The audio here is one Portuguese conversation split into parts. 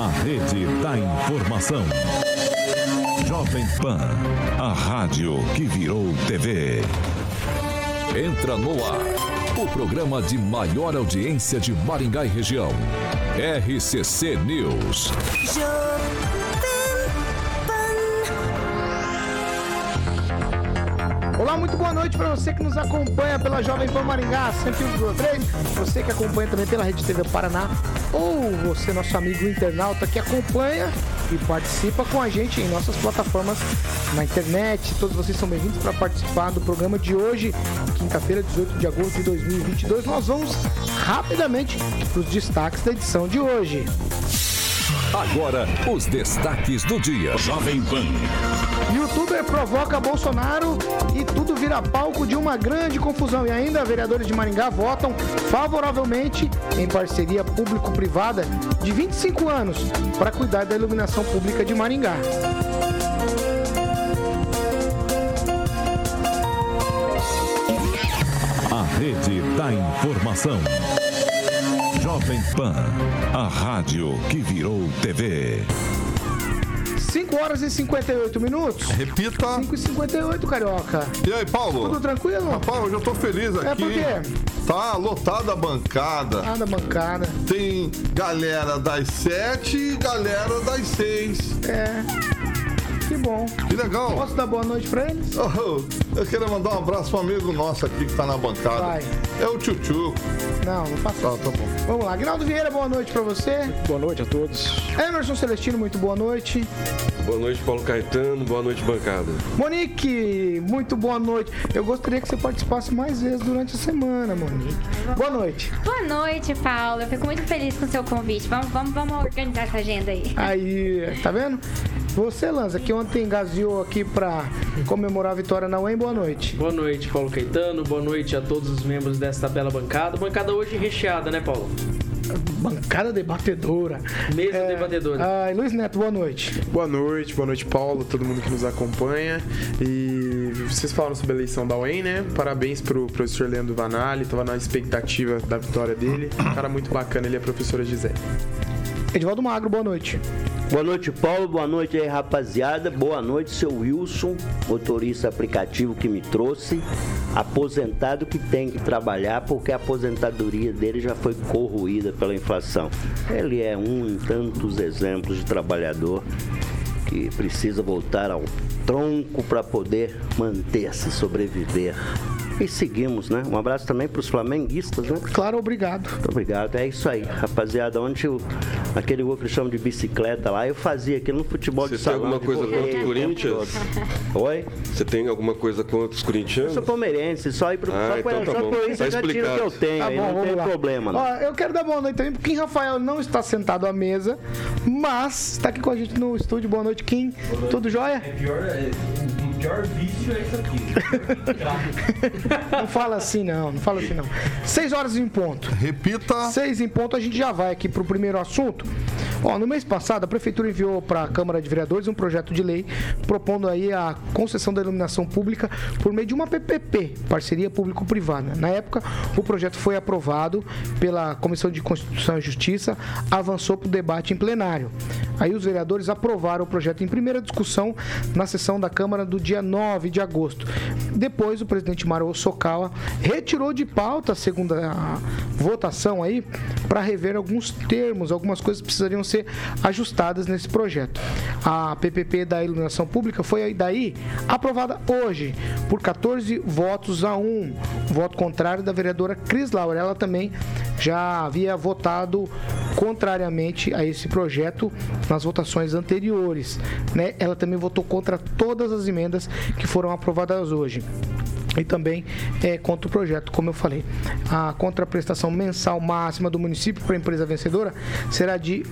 A rede da informação. Jovem Pan. A rádio que virou TV. Entra no ar. O programa de maior audiência de Maringá e região. RCC News. Olá, muito boa noite para você que nos acompanha pela Jovem Pan Maringá 101,3, você que acompanha também pela Rede TV Paraná, ou você, nosso amigo internauta que acompanha e participa com a gente em nossas plataformas na internet. Todos vocês são bem-vindos para participar do programa de hoje, quinta-feira, 18 de agosto de 2022. Nós vamos rapidamente para os destaques da edição de hoje. Agora, os destaques do dia. Jovem Pan. Youtuber provoca Bolsonaro e tudo vira palco de uma grande confusão. E ainda, vereadores de Maringá votam favoravelmente em parceria público-privada de 25 anos para cuidar da iluminação pública de Maringá. A rede da informação. Jovem Pan, a rádio que virou TV. 5 horas e 58 minutos. Repita. 5 e 58, Carioca. E aí, Paulo? Tudo tranquilo? Rapaz, hoje eu tô feliz aqui. É por quê? Tá lotada a bancada. Ah, da bancada. Tem galera das 7 e galera das 6. É. Que bom. Que legal. Posso dar boa noite pra eles? Oh, eu quero mandar um abraço pro amigo nosso aqui que tá na bancada. Vai. É o Tchutchu. Não, não faça Tá, tá bom. Vamos lá. Aguinaldo Vieira, boa noite pra você. Boa noite a todos. Emerson Celestino, muito boa noite. Boa noite, Paulo Caetano. Boa noite, bancada. Monique, muito boa noite. Eu gostaria que você participasse mais vezes durante a semana, Monique. Boa noite. Boa noite, Paulo. Eu fico muito feliz com o seu convite. Vamos, vamos, vamos organizar essa agenda aí. Aí, tá vendo? Você, Lanza, que ontem gaseou aqui pra comemorar a vitória na UEM, boa noite. Boa noite, Paulo Caetano. Boa noite a todos os membros desta bela bancada. Bancada hoje recheada, né, Paulo? Bancada debatedora. Mesa debatedora. Ai, Luiz Neto, boa noite. Boa noite, boa noite, Paulo, todo mundo que nos acompanha. E vocês falaram sobre a eleição da UEM, né? Parabéns pro professor Leandro Vanali, tava na expectativa da vitória dele. Um cara muito bacana, ele é a professora Gisele. Edivaldo Magro, boa noite. Boa noite, Paulo. Boa noite aí, rapaziada. Boa noite, seu Wilson, motorista aplicativo que me trouxe. Aposentado que tem que trabalhar porque a aposentadoria dele já foi corroída pela inflação. Ele é um em tantos exemplos de trabalhador que precisa voltar ao tronco para poder manter-se, sobreviver. E seguimos, né? Um abraço também para os flamenguistas, né? Claro, obrigado. Muito obrigado. É isso aí, rapaziada. Ontem eu, aquele gol que eles chamam de bicicleta lá, eu fazia aquilo no futebol Você de tem salão. alguma de coisa correr contra o o Corinthians? Oi? Você tem alguma coisa contra os Eu corintianos? sou palmeirense, só, ir pro, Ah, só, então tá só bom. por isso Tá eu já tiro o que eu tenho, Tá aí bom, não vamos tem lá. problema. Não. Ó, eu quero dar boa noite também pro Kim Rafael não está sentado à mesa, mas está aqui com a gente no estúdio. Boa noite, Kim. Tudo jóia? Pior, é, o pior vício é isso aqui. Não fala assim não, não fala assim não. Seis horas em ponto. Repita. Seis em ponto, a gente já vai aqui para o primeiro assunto. Ó, no mês passado, a Prefeitura enviou para a Câmara de Vereadores um projeto de lei propondo aí a concessão da iluminação pública por meio de uma PPP, parceria público-privada. Na época, o projeto foi aprovado pela Comissão de Constituição e Justiça, avançou para o debate em plenário. Aí os vereadores aprovaram o projeto em primeira discussão na sessão da Câmara do dia 9 de agosto. Depois, o presidente Maro Sokawa retirou de pauta a segunda votação aí para rever alguns termos, algumas coisas precisariam ser ajustadas nesse projeto. A PPP da iluminação pública foi aí daí aprovada hoje por 14 votos a 1, voto contrário da vereadora Cris Laura. Ela também já havia votado contrariamente a esse projeto nas votações anteriores, né? Ela também votou contra todas as emendas que foram aprovadas hoje e também é, contra o projeto, como eu falei. A contraprestação mensal máxima do município para a empresa vencedora será de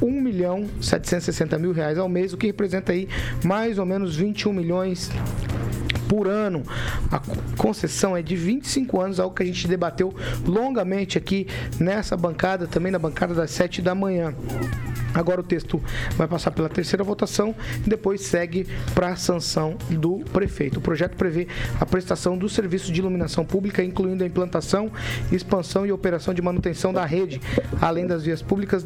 1 milhão 760 mil reais ao mês, o que representa aí mais ou menos 21 milhões por ano. A concessão é de 25 anos, algo que a gente debateu longamente aqui nessa bancada, também na bancada das 7 da manhã. Agora o texto vai passar pela terceira votação e depois segue para a sanção do prefeito. O projeto prevê a prestação dos serviços de iluminação pública, incluindo a implantação, expansão e operação de manutenção da rede, além das vias públicas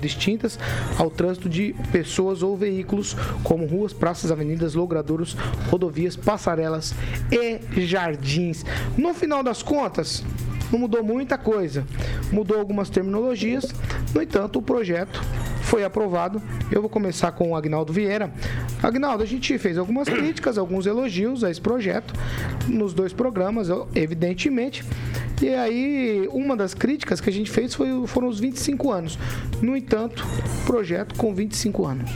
distintas ao trânsito de pessoas ou veículos, como ruas, praças, avenidas, logradouros, rodovias, passarelas e jardins. No final das contas, não mudou muita coisa. Mudou algumas terminologias. No entanto, o projeto foi aprovado. Eu vou começar com o Agnaldo Vieira. Agnaldo, a gente fez algumas críticas, alguns elogios a esse projeto nos dois programas, evidentemente. E aí, uma das críticas que a gente fez foi, foram os 25 anos. No entanto, projeto com 25 anos.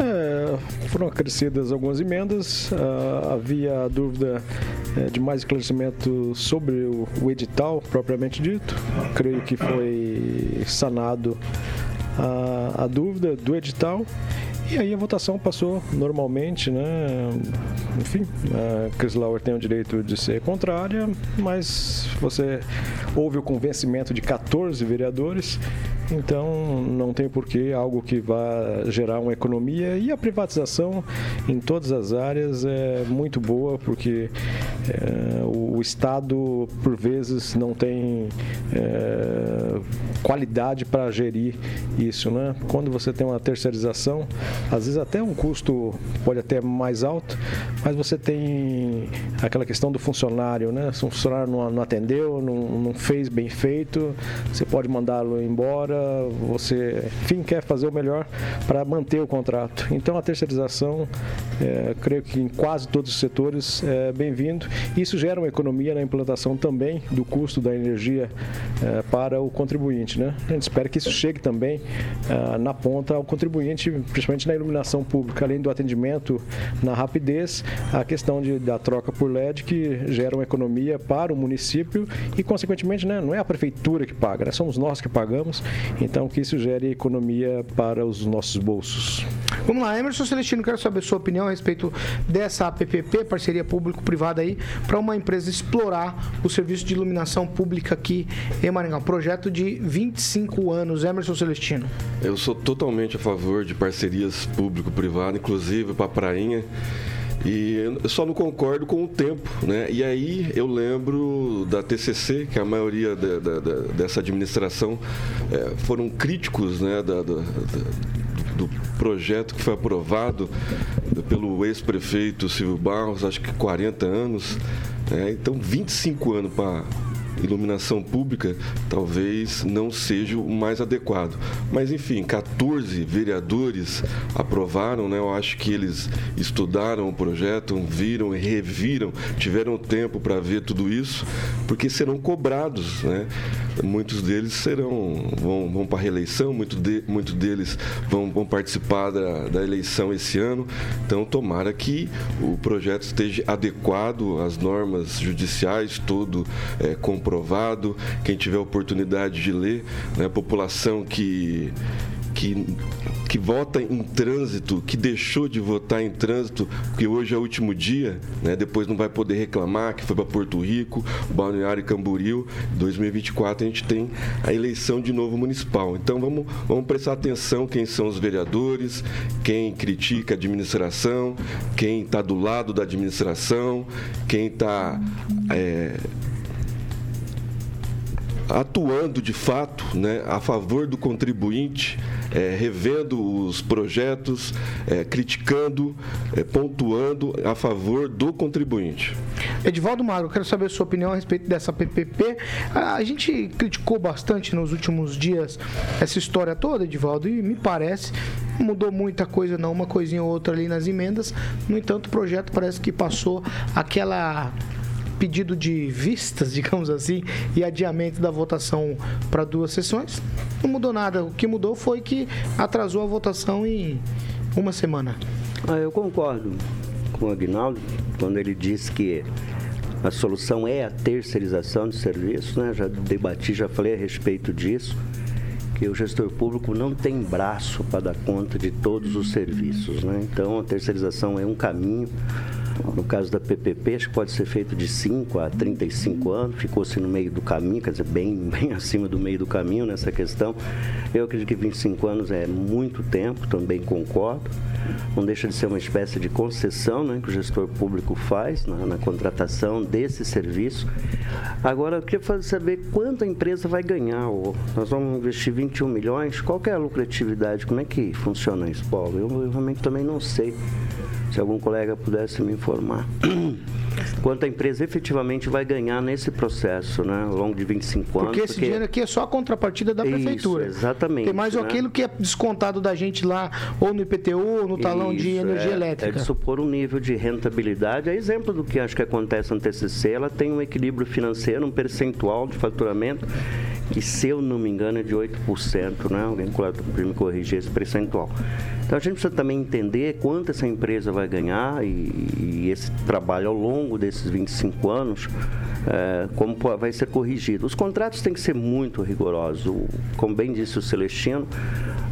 É, foram acrescidas algumas emendas, uh, havia dúvida uh, de mais esclarecimento sobre o, o, edital propriamente dito. Creio que foi sanado a, a dúvida do edital. E aí a votação passou normalmente, né? Enfim, a Chris Lauer tem o direito de ser contrária, mas você houve o convencimento de 14 vereadores então, não tem porquê algo que vá gerar uma economia. E a privatização em todas as áreas é muito boa, porque é, o, Estado, por vezes, não tem é, qualidade para gerir isso. Né? Quando você tem uma terceirização, às vezes até um custo pode até mais alto, mas você tem aquela questão do funcionário. Né? Se um funcionário não, não atendeu, não, não fez bem feito, você pode mandá-lo embora você, enfim, quer fazer o melhor para manter o contrato. Então a terceirização, é, creio que em quase todos os setores é bem-vindo. Isso gera uma economia na implantação também do custo da energia é, para o contribuinte. Né? A gente espera que isso chegue também é, na ponta ao contribuinte, principalmente na iluminação pública, além do atendimento na rapidez, a questão de, da troca por LED que gera uma economia para o município e, consequentemente, né, não é a prefeitura que paga, né, somos nós que pagamos então, que isso gere economia para os nossos bolsos. Vamos lá, Emerson Celestino, quero saber sua opinião a respeito dessa PPP, parceria público-privada aí, para uma empresa explorar o serviço de iluminação pública aqui em Maringá. Um projeto de 25 anos. Emerson Celestino. Eu sou totalmente a favor de parcerias público-privada, inclusive para a Prainha. E eu só não concordo com o tempo, né? E aí eu lembro da TCC, que a maioria da, da, da, dessa administração é, foram críticos, né? Do projeto que foi aprovado pelo ex-prefeito Silvio Barros, acho que 40 anos. Né? Então, 25 anos para iluminação pública talvez não seja o mais adequado. Mas, enfim, 14 vereadores aprovaram, né? Eu acho que eles estudaram o projeto, viram e reviram, tiveram tempo para ver tudo isso, porque serão cobrados, né? Muitos deles serão, vão, vão para a reeleição, muitos de, muito deles vão, vão participar da, da eleição esse ano. Então, tomara que o projeto esteja adequado às normas judiciais, todo é, comprovado. Quem tiver oportunidade de ler, né, a população que que, que vota em trânsito, que deixou de votar em trânsito, porque hoje é o último dia, né? depois não vai poder reclamar que foi para Porto Rico, Balneário Camboriú. 2024 a gente tem a eleição de novo municipal. Então vamos, vamos prestar atenção quem são os vereadores, quem critica a administração, quem está do lado da administração, quem está. É, atuando de fato né, a favor do contribuinte, é, revendo os projetos, é, criticando, é, pontuando a favor do contribuinte. Edivaldo Magro, quero saber a sua opinião a respeito dessa PPP. A gente criticou bastante nos últimos dias essa história toda, Edivaldo, e me parece mudou muita coisa, não, uma coisinha ou outra ali nas emendas. No entanto, o projeto parece que passou aquela pedido de vistas, digamos assim, e adiamento da votação para duas sessões. Não mudou nada. O que mudou foi que atrasou a votação em uma semana. Ah, eu concordo com o Agnaldo quando ele diz que a solução é a terceirização de serviços, né? Já debati, já falei a respeito disso, porque o gestor público não tem braço para dar conta de todos os serviços. Né? Então, a terceirização é um caminho. No caso da PPP, acho que pode ser feito de 5 a 35 anos, ficou-se no meio do caminho, quer dizer, bem, bem acima do meio do caminho nessa questão. Eu acredito que 25 anos é muito tempo, também concordo. Não deixa de ser uma espécie de concessão né, que o gestor público faz na, na contratação desse serviço. Agora, eu queria fazer saber quanto a empresa vai ganhar. Ô, Nós vamos investir 21 milhões, qual é a lucratividade? Como é que funciona isso, Paulo? Eu, eu realmente também não sei. Se algum colega pudesse me informar. Quanto a empresa efetivamente vai ganhar nesse processo, né? Ao longo de 25 anos. Porque esse dinheiro aqui é só a contrapartida da Isso, prefeitura. exatamente, Tem mais né? aquilo que é descontado da gente lá, ou no IPTU, ou no talão de Isso, energia é, elétrica. É de supor um nível de rentabilidade. É exemplo do que acho que acontece no TCC. Ela tem um equilíbrio financeiro, um percentual de faturamento que, se eu não me engano, é de 8%, né? Alguém pode me corrigir esse percentual. Então a gente precisa também entender quanto essa empresa vai ganhar e, e esse trabalho ao longo desses 25 anos, é, como vai ser corrigido. Os contratos têm que ser muito rigorosos. Como bem disse o Celestino,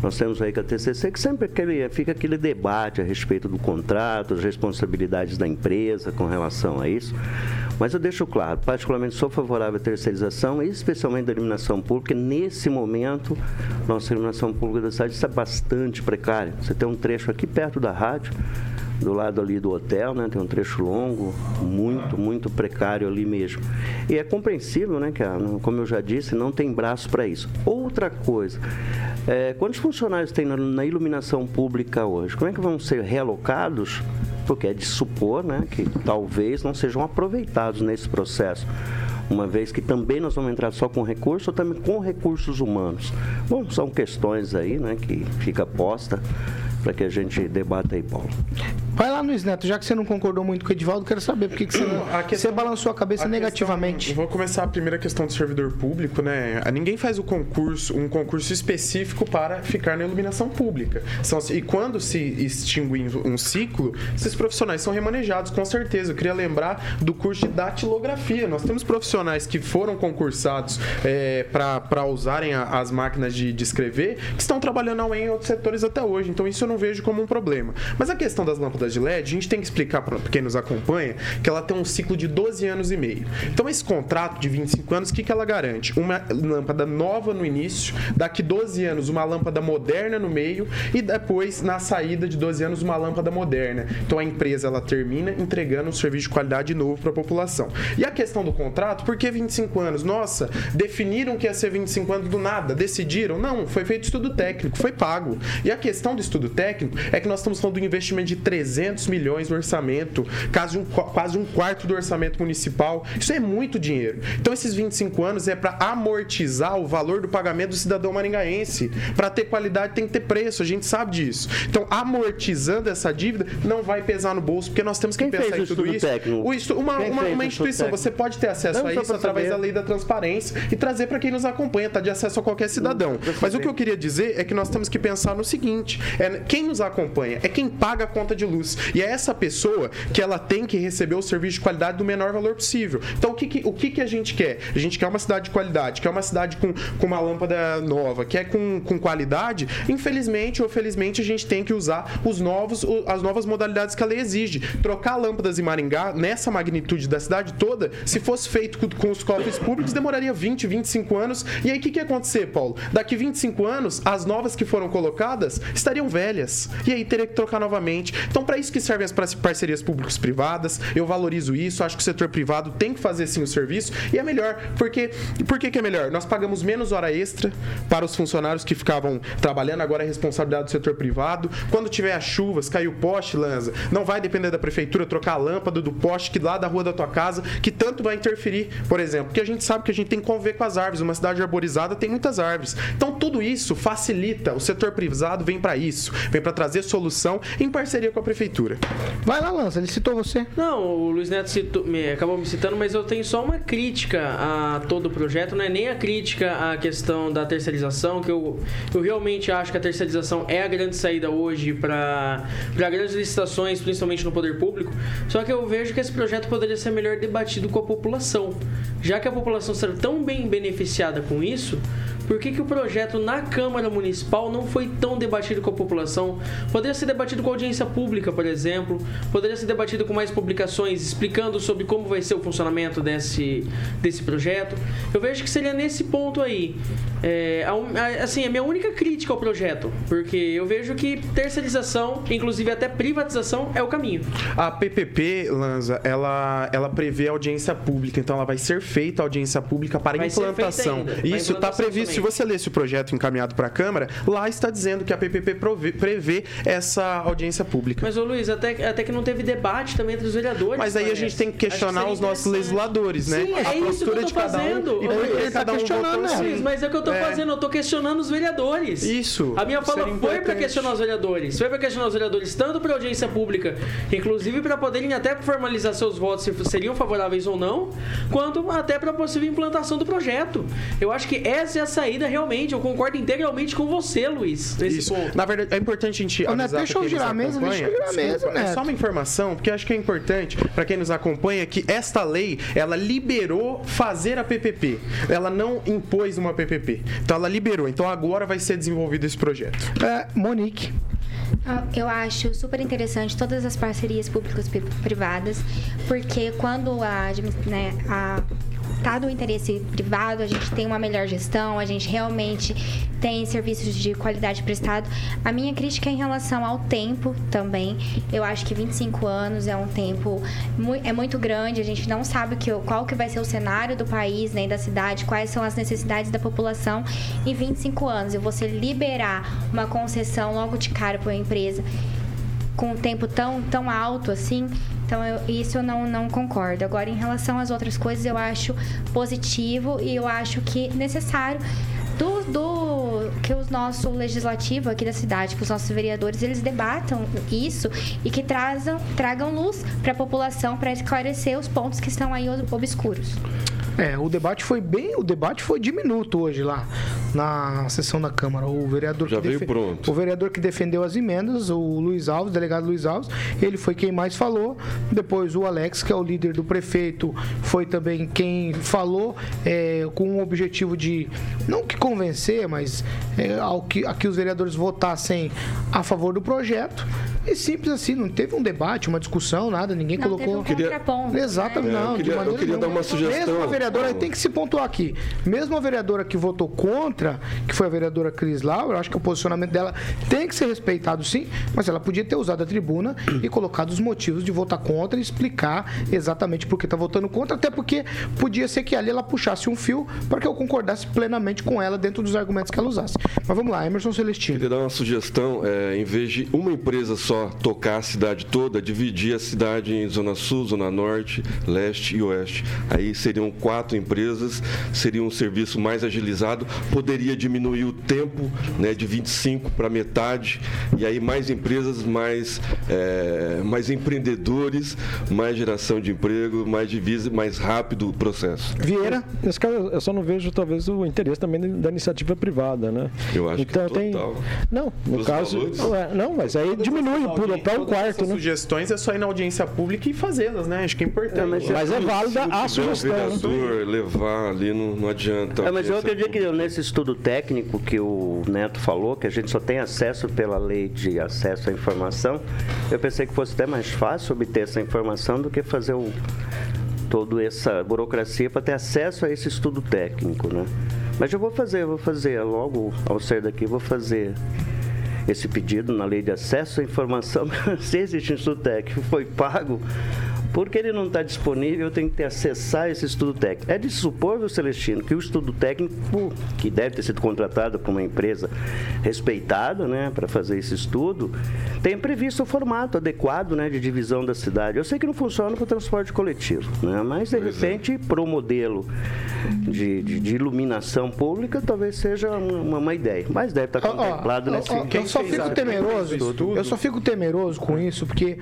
nós temos aí com a TCC que sempre aquele, fica aquele debate a respeito do contrato, as responsabilidades da empresa com relação a isso. Mas eu deixo claro, particularmente sou favorável à terceirização, especialmente da iluminação pública. Nesse momento, nossa iluminação pública da cidade está bastante precária. Você tem um trecho aqui perto da rádio, do lado ali do hotel, né? Tem um trecho longo, muito, muito precário ali mesmo. E é compreensível, né, que, a- como eu já disse, não tem braço para isso. Outra coisa, é, quantos funcionários tem na, na iluminação pública hoje? Como é que vão ser realocados? Porque é de supor, né, que talvez não sejam aproveitados nesse processo uma vez que também nós vamos entrar só com recurso ou também com recursos humanos. Bom, são questões aí, né, que fica posta para que a gente debata aí, Paulo. Vai lá, Luiz Neto, já que você não concordou muito com o Edivaldo, quero saber por que, você, questão- você balançou a cabeça A negativamente. questão- vou começar a primeira questão do servidor público, né? Ninguém faz o concurso, um concurso específico para ficar na iluminação pública. São, e quando se extingue um ciclo, esses profissionais são remanejados, com certeza. Eu queria lembrar do curso de datilografia. Nós temos profissionais que foram concursados para usarem a- as máquinas de, de escrever, que estão trabalhando em outros setores até hoje. Então isso eu não vejo como um problema. Mas a questão das lâmpadas de LED, a gente tem que explicar para quem nos acompanha que ela tem um ciclo de 12 anos e meio. Então esse contrato de 25 anos, o que, que ela garante? Uma lâmpada nova no início, daqui 12 anos uma lâmpada moderna no meio e depois na saída de 12 anos uma lâmpada moderna. Então a empresa ela termina entregando um serviço de qualidade novo para a população. E a questão do contrato, por que 25 anos? Nossa, definiram que ia ser 25 anos do nada, decidiram? Não, foi feito estudo técnico, foi pago. E a questão do estudo técnico é que nós estamos falando de um investimento de 300 milhões no orçamento, quase um, quase um quarto do orçamento municipal. Isso é muito dinheiro. Então esses 25 anos é para amortizar o valor do pagamento do cidadão maringaense. Para ter qualidade tem que ter preço, a gente sabe disso. Então amortizando essa dívida não vai pesar no bolso, porque nós temos que Quem pensar em tudo isso. técnico? O estu- uma, uma, uma instituição, você pode ter acesso Não, a isso através saber. da lei da transparência e trazer para quem nos acompanha, tá de acesso a qualquer cidadão. Mas o que eu queria dizer é que nós temos que pensar no seguinte: é, quem nos acompanha é quem paga a conta de luz. E é essa pessoa que ela tem que receber o serviço de qualidade do menor valor possível. Então o que, que- o que, que a gente quer? A gente quer uma cidade de qualidade, quer uma cidade com, com uma lâmpada nova, quer com, com qualidade. Infelizmente ou felizmente a gente tem que usar os novos, as novas modalidades que a lei exige. Trocar lâmpadas em Maringá, nessa magnitude da cidade toda, se fosse feito com, com os cofres públicos, demoraria 20, 25 anos. E aí o que, que ia acontecer, Paulo? Daqui 25 anos, as novas que foram colocadas estariam velhas. E aí teria que trocar novamente. Então, para isso que servem as par- parcerias públicos-privadas, eu valorizo isso, acho que o setor privado tem que fazer sim o serviço. E é melhor, porque. Por que, que é melhor? Nós pagamos menos hora extra para os funcionários que ficavam trabalhando, agora é responsabilidade do setor privado. Quando tiver as chuvas, caiu o poste, Lanza, não vai depender da prefeitura trocar a lâmpada do poste que lá da rua da tua casa, que tanto vai interferir, por exemplo. Porque a gente sabe que a gente tem que conviver com as árvores. Uma cidade arborizada tem muitas árvores. Então tudo isso facilita. O setor privado vem para isso, vem para trazer solução em parceria com a prefeitura. Vai lá, Lança, ele citou você. Não, o Luiz Neto citou- me- acabou me citando, mas eu tenho só uma crítica a todo o projeto, não é nem a crítica à questão da terceirização, que eu, eu realmente acho que a terceirização é a grande saída hoje para grandes licitações, principalmente no poder público. Só que eu vejo que esse projeto poderia ser melhor debatido com a população. Já que a população será tão bem beneficiada com isso, por que, que o projeto na Câmara Municipal não foi tão debatido com a população? Poderia ser debatido com audiência pública, por exemplo, poderia ser debatido com mais publicações explicando sobre como vai ser o funcionamento desse, desse projeto. Eu vejo que seria nesse ponto aí. É, a a- assim, a minha única crítica ao projeto, porque eu vejo que terceirização, inclusive até privatização, é o caminho. A PPP, Lanza, ela, ela prevê audiência pública, então ela vai ser feita audiência pública para Vai implantação. Isso está previsto. Se você lesse o projeto encaminhado para a Câmara, lá está dizendo que a PPP prove- prevê essa audiência pública. Mas, ô Luiz, até, até que não teve debate também entre os vereadores. Mas aí a gente tem que questionar seria os nossos legisladores, né? Sim, a é isso que eu tô fazendo. um. E que Luiz, cada um questionando, votou né? assim. Luiz, mas é o que eu tô É. fazendo, eu tô questionando os vereadores. Isso, A minha fala foi importante. questionar os vereadores. Foi pra questionar os vereadores, tanto pra audiência pública, inclusive pra poderem até formalizar seus votos se seriam favoráveis ou não, quanto até pra possível implantação do projeto. Eu acho que essa é a saída realmente. Eu concordo integralmente com você, Luiz, nesse Isso. ponto. Na verdade, é importante a gente Ô, Neto, deixa eu girar a mesa, deixa eu girar a mesa, Desculpa, É só uma informação, porque eu acho que é importante para quem nos acompanha que esta lei, ela liberou fazer a PPP. Ela não impôs uma PPP. Então ela liberou. Então agora vai ser desenvolvido esse projeto. É, Monique. Ah, Eu acho super interessante todas as parcerias públicas e privadas, porque quando a, né, a tá do interesse privado, a gente tem uma melhor gestão, a gente realmente tem serviços de qualidade prestado. A minha crítica é em relação ao tempo também. Eu acho que 25 anos é um tempo é muito grande, a gente não sabe que, qual que vai ser o cenário do país, nem da cidade, quais são as necessidades da população em 25 anos. E você liberar uma concessão logo de cara para uma empresa com um tempo tão, tão alto assim. Então, eu- isso eu não, não concordo. Agora, em relação às outras coisas, eu acho positivo e eu acho que necessário do, do que o nosso legislativo aqui da cidade, que os nossos vereadores, eles debatam isso e que trazam, tragam luz para a população para esclarecer os pontos que estão aí obscuros. É, o debate foi bem, o debate foi diminuto hoje lá na sessão da Câmara. O vereador Já que veio pronto. o vereador que defendeu as emendas, o Luiz Alves, delegado Luiz Alves, ele foi quem mais falou. Depois o Alex, que é o líder do prefeito, foi também quem falou é, com o objetivo de não que convencer, mas é, ao que, a que os vereadores votassem a favor do projeto. E simples assim, não teve um debate, uma discussão, nada, ninguém Não colocou. teve um contraponto. Exatamente, né? É, eu não. de queria- eu queria dar uma sugestão. Mesmo a vereadora, tem que se pontuar aqui. Mesmo a vereadora que votou contra, que foi a vereadora Cris Lau, eu acho que o posicionamento dela tem que ser respeitado sim, mas ela podia ter usado a tribuna e colocado os motivos de votar contra e explicar exatamente por que está votando contra, até porque podia ser que ali ela puxasse um fio para que eu concordasse plenamente com ela dentro dos argumentos que ela usasse. Mas vamos lá, Emerson Celestino. Queria dar uma sugestão, é, em vez de uma empresa só tocar a cidade toda, dividir a cidade em Zona Sul, Zona Norte, Leste e Oeste. Aí seriam quatro empresas, seria um serviço mais agilizado, poderia diminuir o tempo né, de 25 para metade, e aí mais empresas, mais, é, mais empreendedores, mais geração de emprego, mais divisa, mais rápido o processo. Vieira. Nesse caso, eu só não vejo talvez o interesse também da iniciativa privada, né? Eu acho então que tem. total. Não, no caso. valores. É, não, mas aí diminui para um Todas quarto, né? sugestões é só ir na audiência pública e fazê-las, né? Acho que é importante. Mas é válida a um sugestão. né? vereador levar ali, não, não adianta. É, mas eu é acredito que nesse estudo técnico que o Neto falou, que a gente só tem acesso pela lei de acesso à informação, eu pensei que fosse até mais fácil obter essa informação do que fazer o, toda essa burocracia para ter acesso a esse estudo técnico, né? Mas eu vou fazer, eu vou fazer, logo ao sair daqui, eu vou fazer esse pedido na lei de acesso à informação. Se existe técnico foi pago, porque ele não está disponível, eu tenho que ter acessar esse estudo técnico. É de supor, viu, Celestino, que o estudo técnico, que deve ter sido contratado por uma empresa respeitada, né, para fazer esse estudo, tem previsto o formato adequado, né, de divisão da cidade. Eu sei que não funciona para o transporte coletivo, né, mas de repente, para o modelo de, de- de iluminação pública, talvez seja uma, uma ideia. Mas deve estar ó, contemplado ó, nesse ó, eu só fico temeroso. Eu só fico temeroso com isso, porque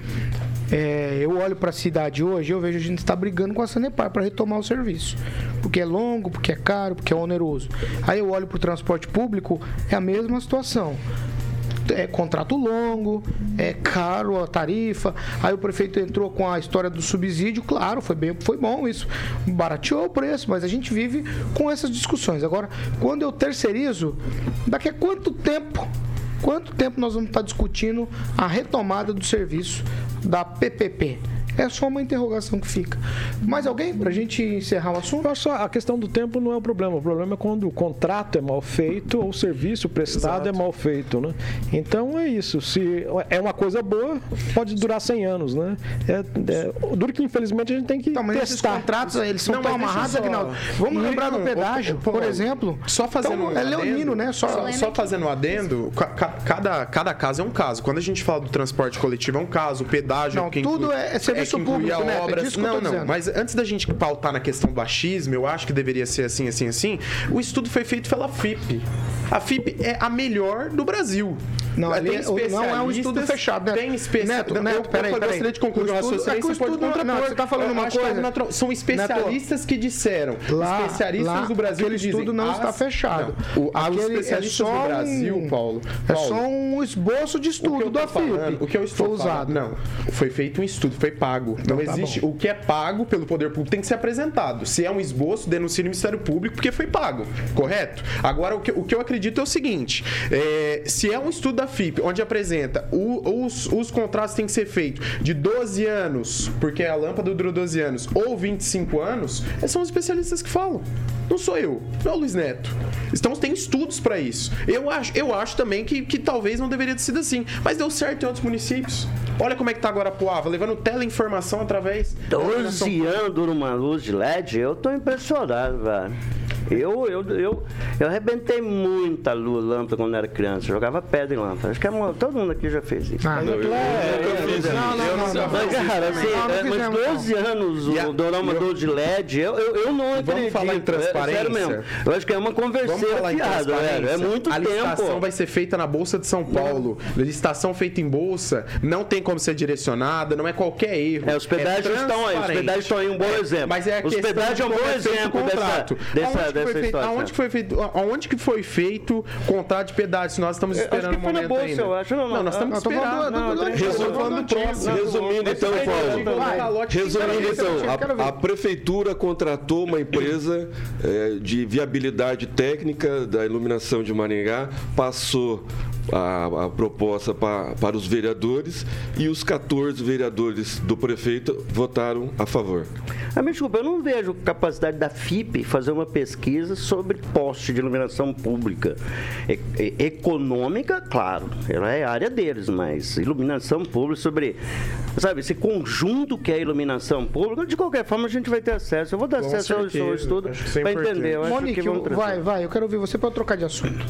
é, eu olho para a cidade hoje eu vejo a gente está brigando com a Sanepar para retomar o serviço. Porque é longo, porque é caro, porque é oneroso. Aí eu olho para o transporte público, é a mesma situação. é contrato longo, é caro a tarifa. Aí o prefeito entrou com a história do subsídio, claro, foi bem, foi bom isso, barateou o preço, mas a gente vive com essas discussões. Agora, quando eu terceirizo, daqui a quanto tempo quanto tempo nós vamos estar discutindo a retomada do serviço da PPP? É só uma interrogação que fica. Mais alguém para a gente encerrar o assunto? Que a questão do tempo não é o problema. O problema é quando o contrato é mal feito ou o serviço prestado Exato. é mal feito, né? Então é isso. Se é uma coisa boa, pode durar 100 anos, né? É, é, duro que infelizmente a gente tem que Tá, mas esses testar. contratos, eles são Não, tão amarrados, só- Aguinaldo. Vamos Não, lembrar do não, pedágio, por exemplo. Só fazendo Então, um é leonino, adendo, né? Só, Só, só fazendo um adendo, ca- ca- cada, cada caso é um caso. Quando a gente fala do transporte coletivo, é um caso. O pedágio Não, que tudo inclui- é- é inclui público, né? É obras. eu tô não, não. dizendo. Mas antes da gente pautar na questão do achismo, eu acho que deveria ser assim, assim, assim. O estudo foi feito pela FIP. A FIP é a melhor do Brasil. Não, ali é- não é um estudo fechado, Neto. Tem especialistas. Neto, Neto, peraí, eu peraí. gostaria de concluir O estudo- é que o estudo- não, contrapor. você tá falando Eu uma é coisa- natural. São especialistas que disseram. Lá, especialistas lá, do Brasil aquele que dizem, estudo não as- está fechado. Não, o, os Aquele é especialistas só do Brasil, um- Paulo, É Paulo, só um esboço de estudo eu da FIP. o que eu estou usado. não, foi feito um estudo, foi pago. Não tá existe, bom. o que é pago pelo poder público tem que ser apresentado. Se é um esboço, denuncie no Ministério Público porque foi pago, correto? Agora o que, o que eu acredito é o seguinte, é, se é um estudo da FIP onde apresenta o- os, os contratos têm que ser feitos de 12 anos, porque a lâmpada durou 12 anos, ou 25 anos, são os especialistas que falam. Não sou eu, não é o Luiz Neto. Então tem estudos para isso. Eu acho, eu acho também que, que talvez não deveria ter sido assim, mas deu certo em outros municípios. Olha como é que tá agora Poava, levando teleinformação através. da 12 anos dura uma luz de LED, eu tô impressionado, velho. Eu, eu, eu, eu arrebentei muita luz, lâmpada quando era criança. Jogava pedra em lâmpada. Acho que é uma- todo mundo aqui já fez isso. Ah, Não, eu, fiz não, não, não, não. Mas, cara, assim, Não, não é, mas fizemos, não. 12 anos a- o doramador de LED, eu, eu, eu não acredito. falar em É transparência? sério mesmo. Eu acho que é uma Vamos converseira em fiada, velho. É muito a licitação tempo. vai ser feita na Bolsa de São Paulo. Licitação feita em bolsa, não tem como ser direcionada, não é qualquer erro. É, os pedágios estão aí, os pedágios estão aí um bom exemplo. Mas é a Os questão pedágios é um bom exemplo dessa, aonde, que foi feito, situação. aonde que foi feito, aonde que foi feito contrato de pedágio? Nós estamos esperando o na momento bolsa, ainda. eu acho. Não, não, nós estamos esperando. Resumindo, então, Paulo. Resumindo, então, a, prefeitura contratou uma empresa eh, de viabilidade técnica da iluminação de Maringá, passou a, a proposta pa- para os vereadores e os 14 vereadores do prefeito votaram a favor. Ah, me desculpa, eu não vejo capacidade da FIP fazer uma pesquisa sobre poste de iluminação pública. E- e- econômica, claro, ela é a área deles, mas iluminação pública sobre, sabe, esse conjunto que é a iluminação pública, de qualquer forma a gente vai ter acesso. Eu vou dar Com acesso ao certeza, estudo que isso é para entender. Eu acho Monique, vai, vai, eu quero ouvir você para trocar de assunto.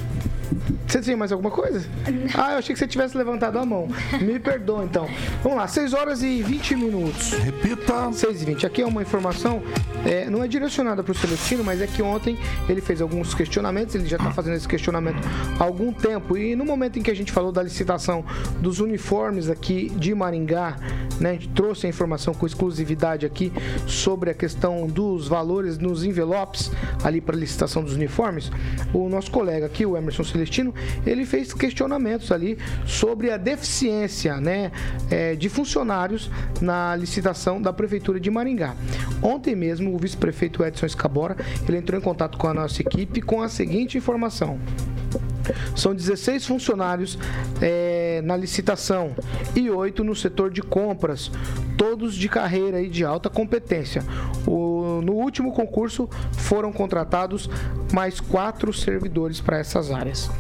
Você tem mais alguma coisa? Ah, eu achei que você tivesse levantado a mão. Me perdoa, então. Vamos lá, 6 horas e 20 minutos. Repita. 6 e 20. Aqui é uma informação, é, não é direcionada para o Celestino, mas é que ontem ele fez alguns questionamentos, ele já está fazendo esse questionamento há algum tempo. E no momento em que a gente falou da licitação dos uniformes aqui de Maringá, né, a gente trouxe a informação com exclusividade aqui sobre a questão dos valores nos envelopes ali para licitação dos uniformes, o nosso colega aqui, o Emerson Celestino, ele fez questionamentos ali sobre a deficiência né, é, de funcionários na licitação da Prefeitura de Maringá. Ontem mesmo, o vice-prefeito Edson Escabora, ele entrou em contato com a nossa equipe com a seguinte informação. São 16 funcionários é, na licitação e 8 no setor de compras, todos de carreira e de alta competência. O- no último concurso foram contratados mais quatro servidores para essas áreas.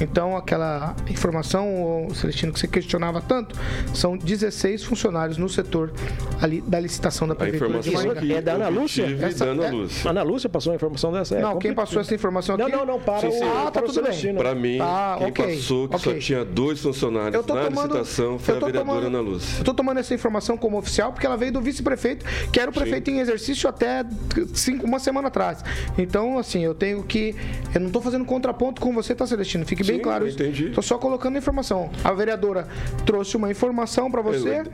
Então, aquela informação, Celestino, que você questionava tanto, são 16 funcionários no setor ali da licitação da Prefeitura de informação Maringá. É da Ana Lúcia? Essa da Ana é- Lúcia. A Ana Lúcia passou a informação dessa? É Não, quem complicado. passou essa informação aqui? Não, não, não, para Sim, o, sim. Ah, tá para o tudo bem. Celestino. Para mim, Tá, quem ok, passou que ok. só tinha dois funcionários Eu tô na tomando- licitação foi a vereadora tomando- Ana Lúcia. Eu tô tomando essa informação como oficial porque ela veio do vice-prefeito, que era o prefeito em exercício até cinco, uma semana atrás. Então, assim, eu tenho que. Eu não tô fazendo contraponto com você, tá, Celestino? Fique bem Sim, claro eu isso. entendi. Tô só colocando a informação. A vereadora trouxe uma informação para você Eu-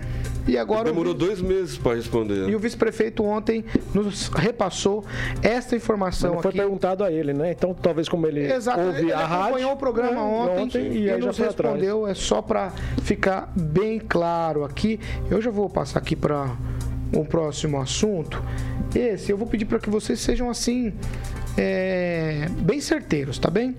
e agora. o Demorou vi- dois meses para responder. E o vice-prefeito ontem nos repassou esta informação Não foi aqui. perguntado a ele, né? Então, talvez como ele Exato, ouve ele a rádio... acompanhou o programa né, ontem, e e aí já nos atrás. respondeu, é só para ficar bem claro aqui. Eu já vou passar aqui para o próximo assunto. Esse eu vou pedir para que vocês sejam assim é, bem certeiros, tá bem?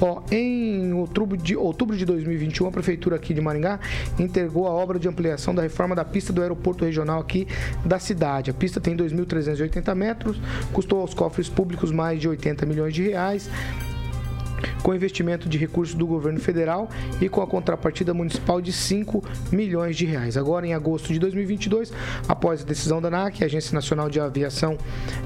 Ó, em outubro de, outubro de 2021, a prefeitura aqui de Maringá entregou a obra de ampliação da reforma da pista do aeroporto regional aqui da cidade. A pista tem 2.380 metros, custou aos cofres públicos mais de 80 milhões de reais com investimento de recursos do governo federal e com a contrapartida municipal de 5 milhões de reais. Agora, em agosto de 2022, após a decisão da ANAC, a Agência Nacional de Aviação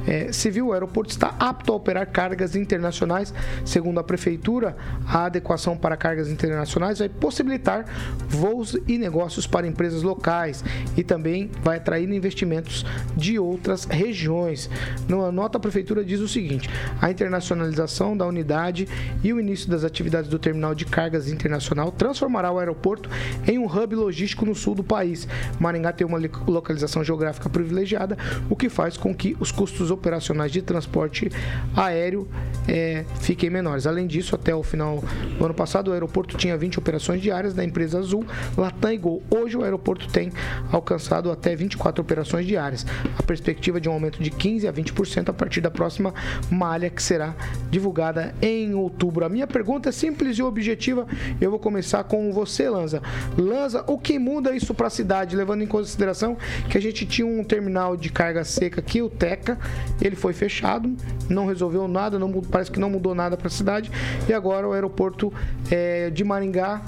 eh, Civil, o aeroporto está apto a operar cargas internacionais. Segundo a Prefeitura, a adequação para cargas internacionais vai possibilitar voos e negócios para empresas locais e também vai atrair investimentos de outras regiões. Na nota, a Prefeitura diz o seguinte: a internacionalização da unidade e o início das atividades do terminal de cargas internacional transformará o aeroporto em um hub logístico no sul do país. Maringá tem uma li- localização geográfica privilegiada, o que faz com que os custos operacionais de transporte aéreo eh, fiquem menores. Além disso, até o final do ano passado, o aeroporto tinha 20 operações diárias da empresa Azul, Latam e Gol. Hoje, o aeroporto tem alcançado até 24 operações diárias. A perspectiva de um aumento de 15 a 20% a partir da próxima malha que será divulgada em outubro. A minha pergunta é simples e objetiva. Eu vou começar com você, Lanza. Lanza, o que muda isso para a cidade, levando em consideração que a gente tinha um terminal de carga seca aqui, o Teca, ele foi fechado, não resolveu nada, não, parece que não mudou nada para a cidade, e agora o aeroporto eh, de Maringá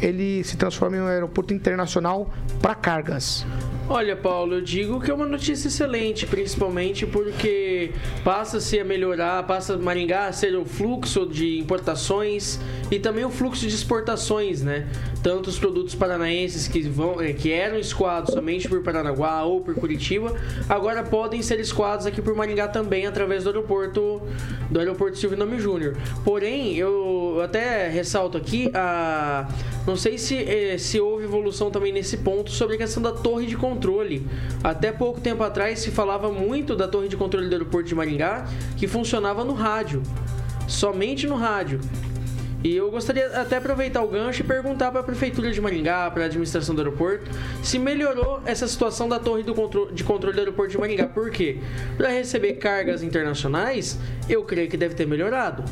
ele se transforma em um aeroporto internacional para cargas. Olha, Paulo, eu digo que é uma notícia excelente, principalmente porque passa-se a melhorar, passa Maringá a ser o fluxo de importações e também o fluxo de exportações, né? Tanto os produtos paranaenses que vão, eh, que eram escoados somente por Paranaguá ou por Curitiba, agora podem ser escoados aqui por Maringá também através do aeroporto do aeroporto Silvio Nome Júnior. Porém, eu até ressalto aqui a não sei se, eh, se houve evolução também nesse ponto sobre a questão da torre de controle. Até pouco tempo atrás se falava muito da torre de controle do aeroporto de Maringá, que funcionava no rádio, somente no rádio. E eu gostaria até aproveitar o gancho e perguntar para a prefeitura de Maringá, para a administração do aeroporto, se melhorou essa situação da torre do contro- de controle do aeroporto de Maringá. Por quê? Para receber cargas internacionais, eu creio que deve ter melhorado.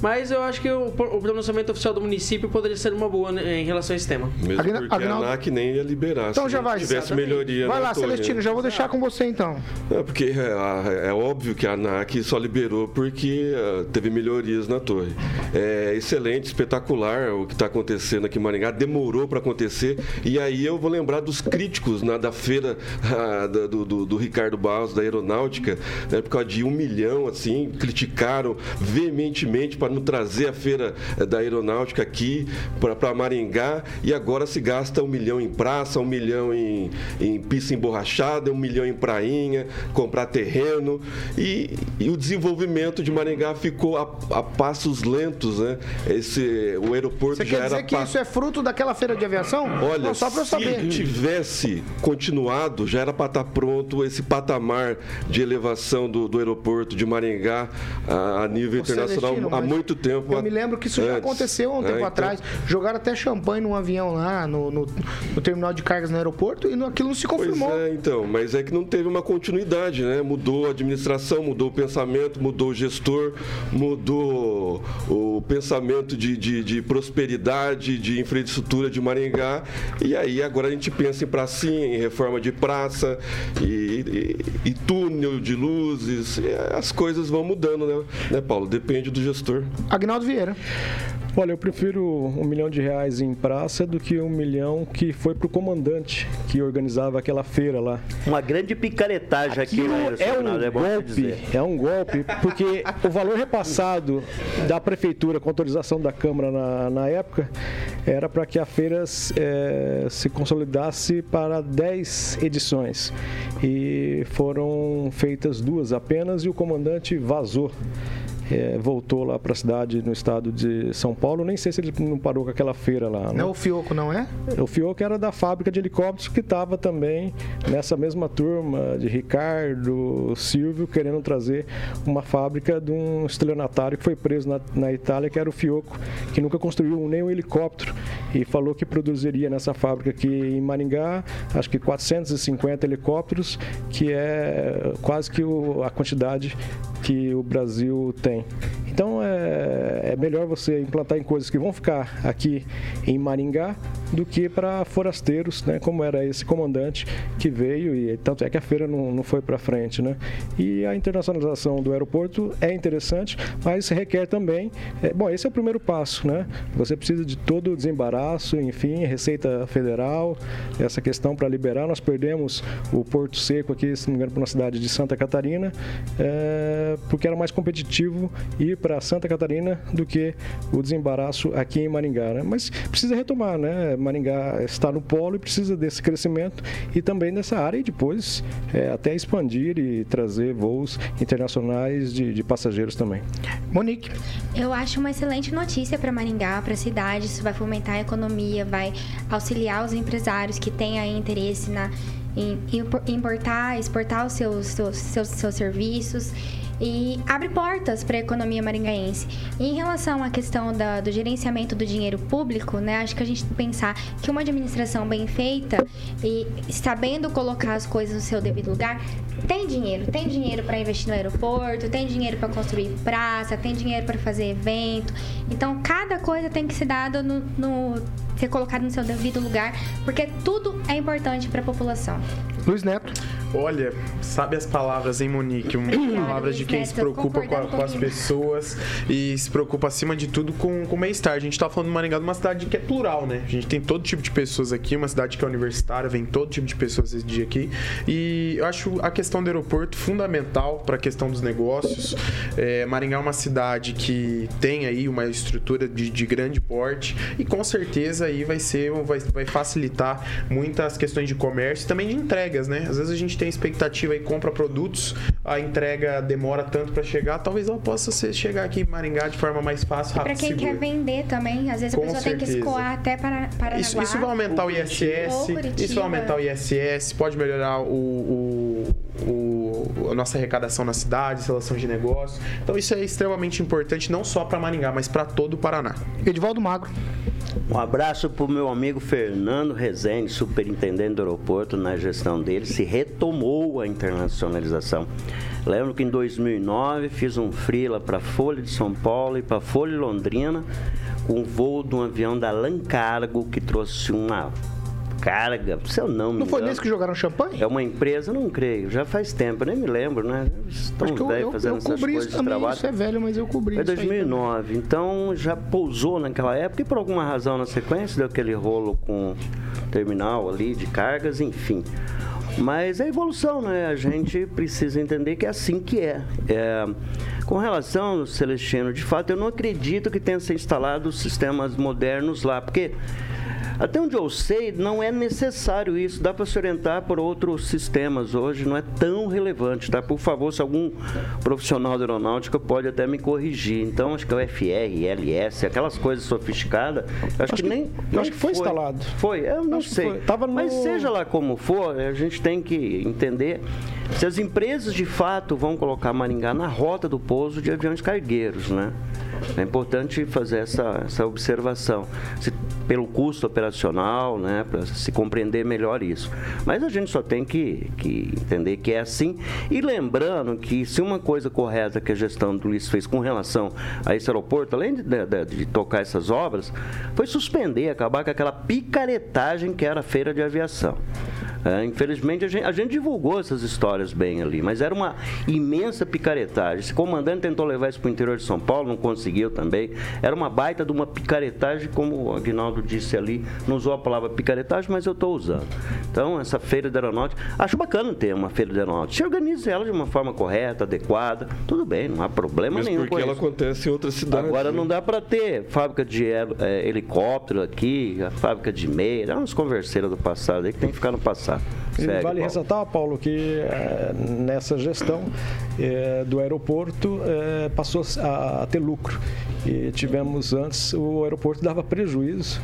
Mas eu acho que o, o pronunciamento oficial do município poderia ser uma boa né, em relação a esse tema. Mesmo Agna- porque Agnaldo- a ANAC nem ia liberar. Então se já vai. tivesse exatamente. melhoria Vai na lá, torre, Celestino, né? já vou deixar com você então. É, porque é, é óbvio que a ANAC só liberou porque ah, teve melhorias na torre. É excelente, espetacular o que está acontecendo aqui em Maringá. Demorou para acontecer. E aí eu vou lembrar dos críticos na, da feira ah, da- do, do- do Ricardo Barros, da aeronáutica, né, por causa de um milhão, assim, criticaram veementemente para não trazer a feira eh, da aeronáutica aqui para Maringá. E agora se gasta um milhão em praça, um milhão em, em pista emborrachada, um milhão em prainha, comprar terreno. E, e o desenvolvimento de Maringá ficou a, a passos lentos, né? Esse, o aeroporto Você já quer era dizer que pa- isso é fruto daquela feira de aviação? Olha, Não, só para eu se saber. tivesse continuado, já era para estar pronto esse patamar de elevação do, do aeroporto de Maringá a, a nível Ô, internacional há muito tempo. Eu me lembro que isso já antes, aconteceu há um né? tempo Então, atrás. Jogaram até champanhe num avião lá no, no- no terminal de cargas no aeroporto e aquilo não se Pois confirmou. é, então, mas é que não teve uma continuidade, né? Mudou a administração, mudou o pensamento, mudou o gestor, mudou o pensamento de, de, de prosperidade, de infraestrutura de Maringá. E aí agora a gente pensa em pracinha, em reforma de praça, e, e- e túnel de luzes. As coisas vão mudando, né, né, Paulo? Depende do gestor. Agnaldo Vieira. Olha, eu prefiro um milhão de reais em praça do que um milhão que foi pro comandante que organizava aquela feira lá. Uma grande picaretagem aqui, Aquilo né, é um te golpe, dizer. é um golpe, porque o valor repassado da prefeitura com autorização da Câmara na, na época era para que a feira eh, se consolidasse para 10 edições. E foram feitas duas apenas e o comandante vazou. Eh, voltou lá para a cidade no estado de São Paulo. Nem sei se ele não parou com aquela feira lá. né? Não é o Fioco, não é? O Fioco era da fábrica de helicópteros que estava também nessa mesma turma de Ricardo, Silvio, querendo trazer uma fábrica de um estelionatário que foi preso na, na Itália, que era o Fioco, que nunca construiu nem um helicóptero e falou que produziria nessa fábrica aqui em Maringá, acho que 450 helicópteros, que é quase que o- a quantidade que o Brasil tem. Okay. Então é, é melhor você implantar em coisas que vão ficar aqui em Maringá do que para forasteiros, né? Como era esse comandante que veio e tanto é que a feira não, não foi para frente, né? E a internacionalização do aeroporto é interessante, mas requer também, é, bom, esse é o primeiro passo, né? Você precisa de todo o desembaraço, enfim, Receita Federal, essa questão para liberar. Nós perdemos o Porto Seco aqui, se não me engano, para uma cidade de Santa Catarina, é, porque era mais competitivo ir para Santa Catarina do que o desembaraço aqui em Maringá, né? Mas precisa retomar, né? Maringá está no polo e precisa desse crescimento e também dessa área e depois é, até expandir e trazer voos internacionais de, de passageiros também. Monique. Eu acho uma excelente notícia para Maringá, para a cidade. Isso vai fomentar a economia, vai auxiliar os empresários que têm aí interesse na, em impo- importar, exportar os seus, seus, seus, seus serviços e abre portas para a economia maringaense. Em relação à questão da- do gerenciamento do dinheiro público, né, acho que a gente tem que pensar que uma administração bem feita e sabendo colocar as coisas no seu devido lugar, tem dinheiro, tem dinheiro para investir no aeroporto, tem dinheiro para construir praça, tem dinheiro para fazer evento. Então, cada coisa tem que ser dada no, no- ser colocado no seu devido lugar, porque tudo é importante para a população. Luiz Neto. Olha, sabe as palavras, hein, Monique? Palavras de quem se preocupa com, a- com as pessoas e se preocupa acima de tudo com, com o bem-estar. A gente tá falando de Maringá de uma cidade que é plural, né? A gente tem todo tipo de pessoas aqui, uma cidade que é universitária, vem todo tipo de pessoas esse dia aqui. E eu acho a questão do aeroporto fundamental para a questão dos negócios. É, Maringá é uma cidade que tem aí uma estrutura de, de grande porte e com certeza aí vai ser vai, vai facilitar muitas questões de comércio e também de entregas, né? Às vezes a gente tem expectativa e compra produtos, a entrega demora tanto para chegar, talvez ela possa ser, chegar aqui em Maringá de forma mais fácil, Para rápida quem e quer segura. vender também, às vezes Com a pessoa tem que certeza. escoar até para para Isso, isso vai aumentar o ISS, isso vai aumentar o ISS, pode melhorar o, o- o- a nossa arrecadação na cidade, relação de negócio. Então isso é extremamente importante não só para Maringá, mas para todo o Paraná. Edivaldo Magro. Um abraço para o meu amigo Fernando Rezende, superintendente do aeroporto. Na gestão dele se retomou a internacionalização. Lembro que em 2009 fiz um freela para Folha de São Paulo e para Folha de Londrina, com o voo de um avião da Lancargo que trouxe uma carga, se eu não foi nesse que jogaram champanhe? É uma empresa, não creio. Já faz tempo, nem me lembro, né? Estão Acho que eu, eu, fazendo eu essas cobri coisas isso de também. trabalho. Isso é velho, mas eu cobri também. 2009, então já pousou naquela época e por alguma razão na sequência deu aquele rolo com terminal ali de cargas, enfim. Mas é evolução, né? A gente precisa entender que é assim que é. É, com relação ao Celestino, de fato, eu não acredito que tenha se instalado sistemas modernos lá, porque até onde eu sei, não é necessário isso. Dá para se orientar por outros sistemas hoje, não é tão relevante, tá? Por favor, se algum profissional da aeronáutica pode até me corrigir. Então, acho que é o FR, LS, aquelas coisas sofisticadas, eu acho, que, nem. eu nem acho que foi instalado. Foi, eu não Acho que sei. foi. Tava no- Mas seja lá como for, a gente tem que entender se as empresas de fato vão colocar Maringá na rota do pouso de aviões cargueiros, né? É importante fazer essa, essa observação. Se- pelo custo operacional, né, para se compreender melhor isso. Mas a gente só tem que, que entender que é assim. E lembrando que se uma coisa correta que a gestão do Luiz fez com relação a esse aeroporto, além de, de- de tocar essas obras, foi suspender, acabar com aquela picaretagem que era a feira de aviação. É, infelizmente, a gente, a gente divulgou essas histórias. Histórias bem ali. Mas era uma imensa picaretagem. Esse comandante tentou levar isso para o interior de São Paulo, não conseguiu também. Era uma baita de uma picaretagem, como o Agnaldo disse ali, não usou a palavra picaretagem, mas eu estou usando. Então, essa feira de aeronáutica, acho bacana ter uma feira de aeronáutica. Se organize ela de uma forma correta, adequada, tudo bem, não há problema Mesmo nenhum. com porque ela isso. acontece em outras cidades. Agora né? não dá para ter fábrica de eh, helicóptero aqui, a fábrica de meia, é umas converseiras do passado aí que tem que ficar no passado. Segue, vale Paulo. ressaltar, Paulo, que eh, nessa gestão eh, do aeroporto eh, passou a ter lucro. E tivemos antes, o aeroporto dava prejuízo.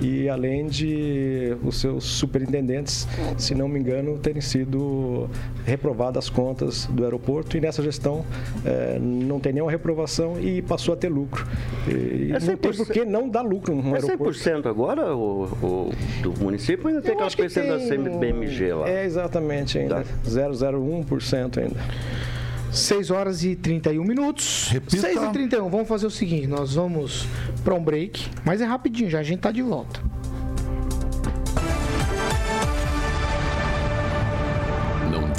E além de os seus superintendentes, se não me engano, terem sido reprovadas as contas do aeroporto. E nessa gestão eh, não tem nenhuma reprovação e passou a ter lucro. E É não tem 100%. por que não dar lucro no É aeroporto. 100% agora o, o- do município ainda tem aquela acho que coisa da CBMG lá. É, exatamente, ainda. 0,01% ainda. 6 horas e 31 minutos. Repita. 6 e 31. Vamos fazer o seguinte: nós vamos para um break, mas é rapidinho, já a gente tá de volta.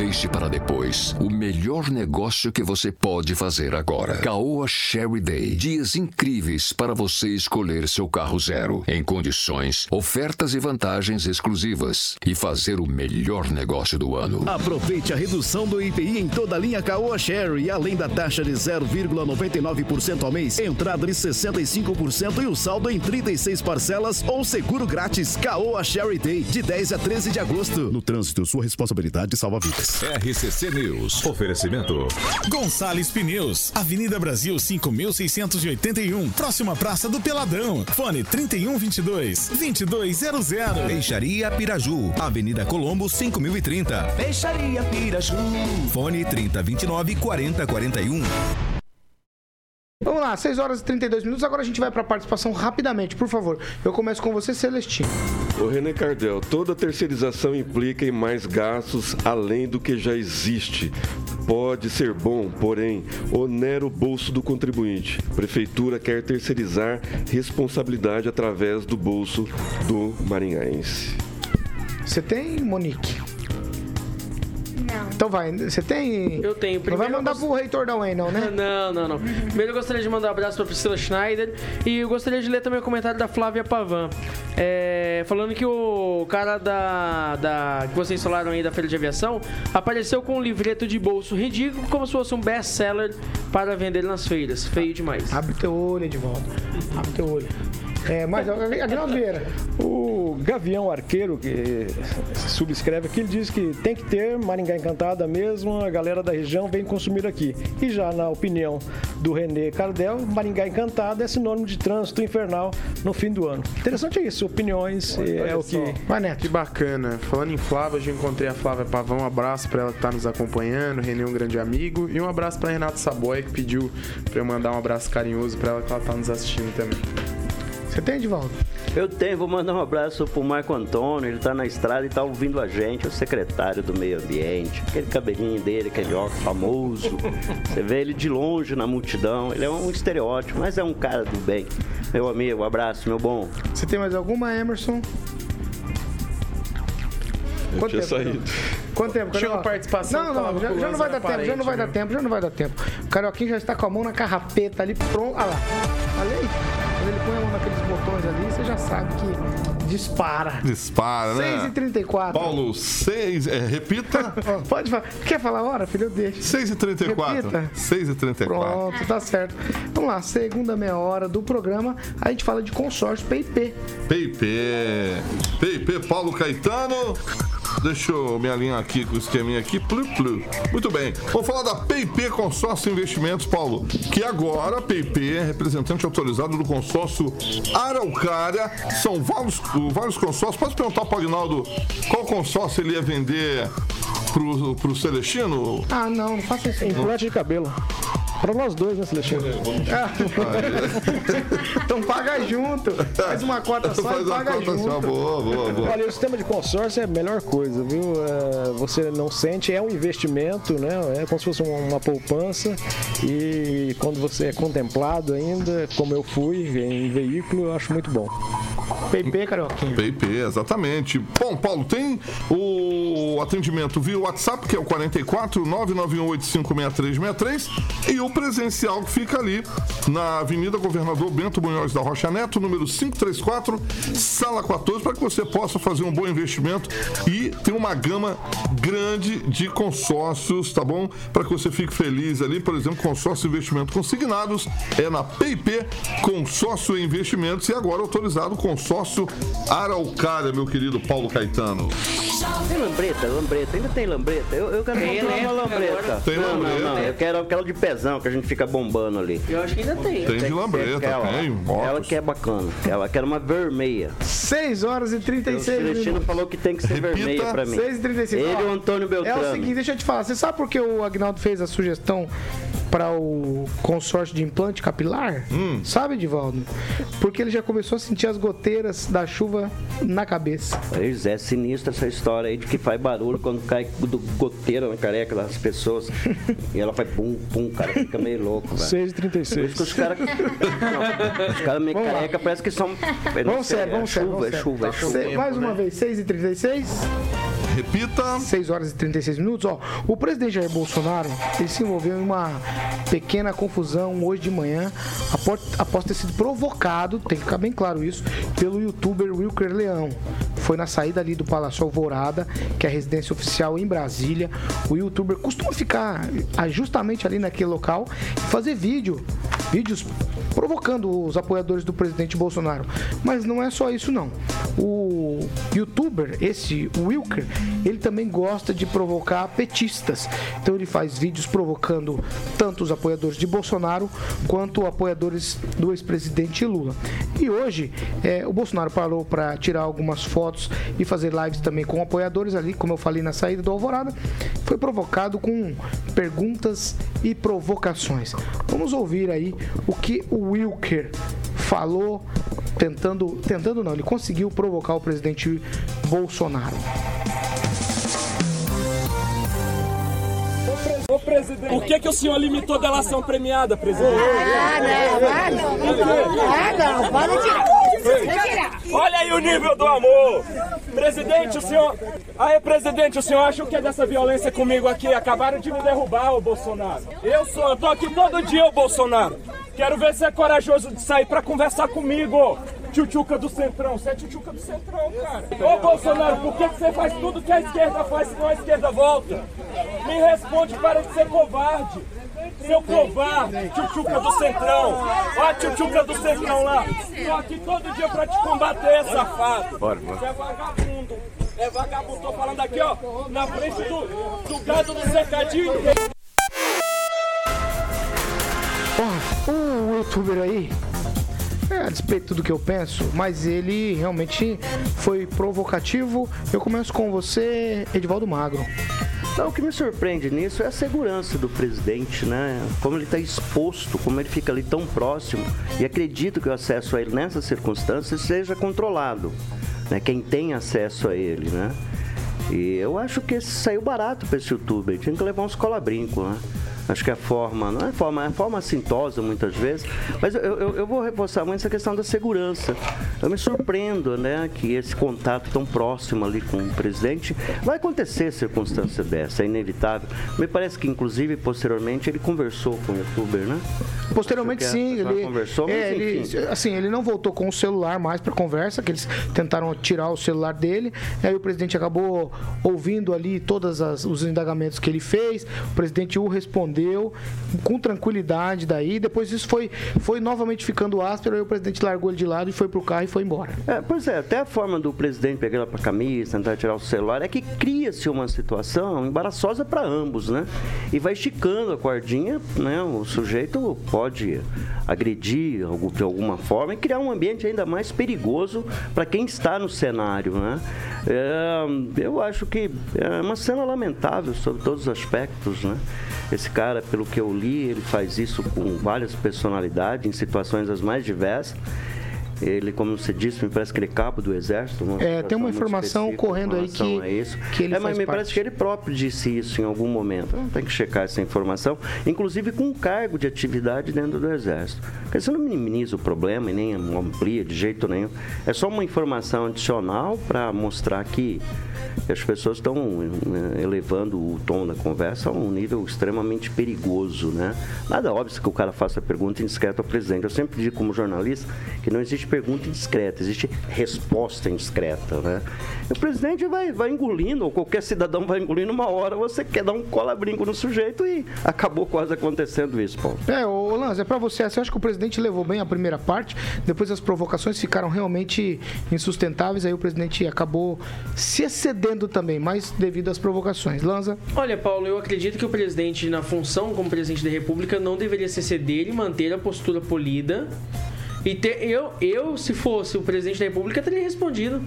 Deixe para depois o melhor negócio que você pode fazer agora. Caoa Sherry Day. Dias incríveis para você escolher seu carro zero. Em condições, ofertas e vantagens exclusivas. E fazer o melhor negócio do ano. Aproveite a redução do IPI em toda a linha Caoa Sherry, além da taxa de 0,99% ao mês, entrada de 65% e o saldo em 36 parcelas ou seguro grátis. Caoa Sherry Day, de 10 a 13 de agosto. No trânsito, sua responsabilidade salva vidas. RCC News. Oferecimento. Gonçalves Pneus, Avenida Brasil 5681, próxima Praça do Peladão. Fone 3122 2200. Peixaria Piraju, Avenida Colombo 5030. Peixaria Piraju. Fone 3029 4041. Vamos lá, 6 horas e 32 minutos. Agora a gente vai para a participação rapidamente, por favor. Eu começo com você, Celestino. O René Cardel, toda terceirização implica em mais gastos além do que já existe. Pode ser bom, porém, onera o bolso do contribuinte. Prefeitura quer terceirizar responsabilidade através do bolso do maringaense. Você tem, Monique? Não. Então vai, você tem. Eu tenho. Não vai Primeiro mandar eu pro reitor da UEM, não, né? Não, não, não. Primeiro eu gostaria de mandar um abraço pra Priscila Schneider e eu gostaria de ler também o comentário da Flávia Pavan. É, falando que o cara da, da. que vocês falaram aí da feira de aviação apareceu com um livreto de bolso ridículo, como se fosse um best-seller para vender nas feiras. Feio demais. Abre teu olho, Edvaldo. Abre teu olho. É, mas Agnaldo Vieira. O Gavião Arqueiro, que subscreve aqui, ele diz que tem que ter Maringá Encantada mesmo, a galera da região vem consumir aqui. E já na opinião do René Cardel, Maringá Encantada é sinônimo de trânsito infernal no fim do ano. Interessante é isso, opiniões é Olha o que... Neto. Que bacana. Falando em Flávia, já encontrei a Flávia Pavão. Um abraço pra ela que tá nos acompanhando. Renê, um grande amigo. E um abraço pra Renato Saboia, que pediu pra eu mandar um abraço carinhoso pra ela que ela tá nos assistindo também. Você tem, Edvaldo? Eu tenho, vou mandar um abraço pro Marco Antônio, ele tá na estrada e tá ouvindo a gente, o secretário do meio ambiente, aquele cabelinho dele, aquele óculos famoso. Você vê ele de longe na multidão, ele é um estereótipo, mas é um cara do bem. Meu amigo, abraço, meu bom. Você tem mais alguma, Emerson? Eu Quanto tinha tempo, saído. Quanto tempo, Tinha uma participação Não, não, já, já não vai dar tempo, já não vai dar aparente, tempo, já não vai dar tempo. O Carioquinho já está com a mão na carrapeta ali, pronto. Olha lá. Olha aí. Ele põe mão naqueles botões ali, você já sabe que dispara. Dispara, né? 6h34. Paulo, 6. É, repita. Pode falar. Quer falar a hora, filho? Eu deixo. 6h34. Repita. 6h34. Pronto, tá certo. Vamos lá, segunda meia hora do programa, a gente fala de consórcio PIP. PIP. PIP Paulo Caetano. Deixa eu me alinhar aqui com o esqueminha aqui. Plu, plu. Muito bem. Vamos falar da PIP Consórcio Investimentos, Paulo. Que agora a PIP é representante autorizado do consórcio Araucária. São vários, vários consórcios. Pode perguntar para o Agnaldo qual consórcio ele ia vender pro, pro Celestino? Ah, não, não faça isso. Implante de cabelo. Pra nós dois, né, Celestino? então paga junto. Faz uma cota só Faz e uma paga conta junto. só, boa, boa, boa. Olha, o sistema de consórcio é a melhor coisa, viu? É, você não sente, é um investimento, né? É como se fosse uma, uma poupança. E quando você é contemplado ainda, como eu fui em veículo, eu acho muito bom. PP, Carioquinha. PIP, exatamente. Bom, Paulo, tem o atendimento via WhatsApp, que é o 44 991856363, e o presencial que fica ali na Avenida Governador Bento Munhoz da Rocha Neto, número 534, sala 14, para que você possa fazer um bom investimento e tem uma gama grande de consórcios, tá bom? Para que você fique feliz ali, por exemplo, consórcio investimento consignados é na PIP Consórcio e Investimentos e agora autorizado o consórcio Araucária, meu querido Paulo Caetano. Tem lambreta, lambreta, ainda tem lambreta. Eu, eu quero comprar uma lambreta. Tem não, lambreta? Não, não, eu quero aquela de pezão que a gente fica bombando ali. Eu acho que ainda tem. Tem de lambreta, tem, Ela que é bacana. Ela quer uma vermelha. 6 horas e O 36 Celestino minutos. falou que tem que ser Repita. vermelha pra mim. 6 e 35 Ele e o Antônio É Beltrame. o seguinte, deixa eu te falar. Você sabe por que o Agnaldo fez a sugestão para o consórcio de implante capilar? Hum. Sabe, Divaldo? Porque ele já começou a sentir as goteiras da chuva na cabeça. Pois é, sinistra essa história aí de que faz barulho quando cai do goteira na careca das pessoas. e ela faz pum, pum, cara, fica meio louco, velho. 6 e Por isso 36 que os caras. Os caras meio Vamos lá. careca parece que são. Vamos sério, é vamos sério. chuva, é chuva, é chuva. Se- Mais uma vez, 6 e 36 Repita. 6 horas e 36 minutos. Ó, o presidente Jair Bolsonaro se envolveu em uma pequena confusão hoje de manhã após, após ter sido provocado, tem que ficar bem claro isso, pelo youtuber Wilker Leão. Foi na saída ali do Palácio Alvorada, que é a residência oficial em Brasília. O youtuber costuma ficar ah, justamente ali naquele local e fazer vídeo, vídeos provocando os apoiadores do presidente Bolsonaro. Mas não é só isso não. O youtuber, esse Wilker, ele também gosta de provocar petistas. Então ele faz vídeos provocando tanto os apoiadores de Bolsonaro quanto apoiadores do ex-presidente Lula. E hoje eh, o Bolsonaro parou para tirar algumas fotos e fazer lives também com apoiadores ali, como eu falei na saída do Alvorada. Foi provocado com perguntas e provocações. Vamos ouvir aí o que o Wilker falou, tentando, tentando não, ele conseguiu provocar o presidente Bolsonaro. Ô, presidente, por que, que o senhor limitou a delação premiada, presidente? Ah, não, ah, não. Ah, não, pode tirar. Olha aí o nível do amor. Presidente, o senhor. Aí, presidente, o senhor acha o que é dessa violência comigo aqui? Acabaram de me derrubar, ô Bolsonaro. Eu sou, eu tô aqui todo dia, ô Bolsonaro. Quero ver se é corajoso de sair pra conversar comigo. Tchutchuca do Centrão, você é tchutchuca do Centrão, cara. Ô Bolsonaro, por que, que você faz tudo que a esquerda faz se não a esquerda volta? Me responde, para de ser covarde. Seu covarde, tchutchuca do Centrão. Ó a tchutchuca do Centrão lá. Tô aqui todo dia pra te combater, safado. Bora, bora. Você é vagabundo. É vagabundo, tô falando aqui, ó, na frente do, do gado do cercadinho. Ó, o youtuber aí, é, a despeito do que eu penso, mas ele realmente foi provocativo. Eu começo com você, Edivaldo Magro. Não, o que me surpreende nisso é a segurança do presidente, né? Como ele está exposto, como ele fica ali tão próximo. E acredito que o acesso a ele nessas circunstâncias seja controlado. Né? Quem tem acesso a ele, né? E eu acho que saiu barato para esse youtuber. Tinha que levar uns cola-brinco, né? Acho que a forma, não é forma, é forma assintosa muitas vezes, mas eu, eu, eu vou reforçar muito essa questão da segurança. Eu me surpreendo, né, que esse contato tão próximo ali com o presidente vai acontecer circunstância dessa, é inevitável. Me parece que, inclusive, posteriormente, ele conversou com o youtuber, né? Posteriormente, que sim, ele, conversou, mas é, ele, assim, ele não voltou com o celular mais para conversa, que eles tentaram tirar o celular dele. Aí o presidente acabou ouvindo ali todos os indagamentos que ele fez. O presidente o respondeu com tranquilidade daí. Depois isso foi, foi novamente ficando áspero. Aí o presidente largou ele de lado e foi pro carro e foi embora. É, pois é, até a forma do presidente pegar pra camisa, tentar tirar o celular, é que cria-se uma situação embaraçosa para ambos, né? E vai esticando a cordinha, né? O sujeito pode agredir de alguma forma e criar um ambiente ainda mais perigoso para quem está no cenário, né? É, eu acho que é uma cena lamentável sobre todos os aspectos, né? Esse cara, pelo que eu li, ele faz isso com várias personalidades, em situações as mais diversas. Ele, como você disse, me parece que ele é cabo do exército. É, tem uma informação correndo aí que- isso. que ele é, mas me parte. parece que ele próprio disse isso em algum momento. Então, Tem que checar essa informação, inclusive com um cargo de atividade dentro do exército. Porque você não minimiza o problema e nem amplia de jeito nenhum. É só uma informação adicional para mostrar que as pessoas estão né, elevando o tom da conversa a um nível extremamente perigoso, né? Nada óbvio que o cara faça pergunta indiscreta ao presidente. Eu sempre digo como jornalista que não existe pergunta indiscreta, existe resposta indiscreta, né? O presidente vai, vai engolindo, ou qualquer cidadão vai engolindo uma hora, você quer dar um cola-brinco no sujeito e acabou quase acontecendo isso, Paulo. É, ô Lanza, é pra você. Você acha que o presidente levou bem a primeira parte? Depois as provocações ficaram realmente insustentáveis, aí o presidente acabou se excedendo também, mas devido às provocações. Lanza? Olha, Paulo, eu acredito que o presidente, na função como presidente da República, não deveria se ceder e manter a postura polida. E ter, eu, eu, se fosse o presidente da República, teria respondido.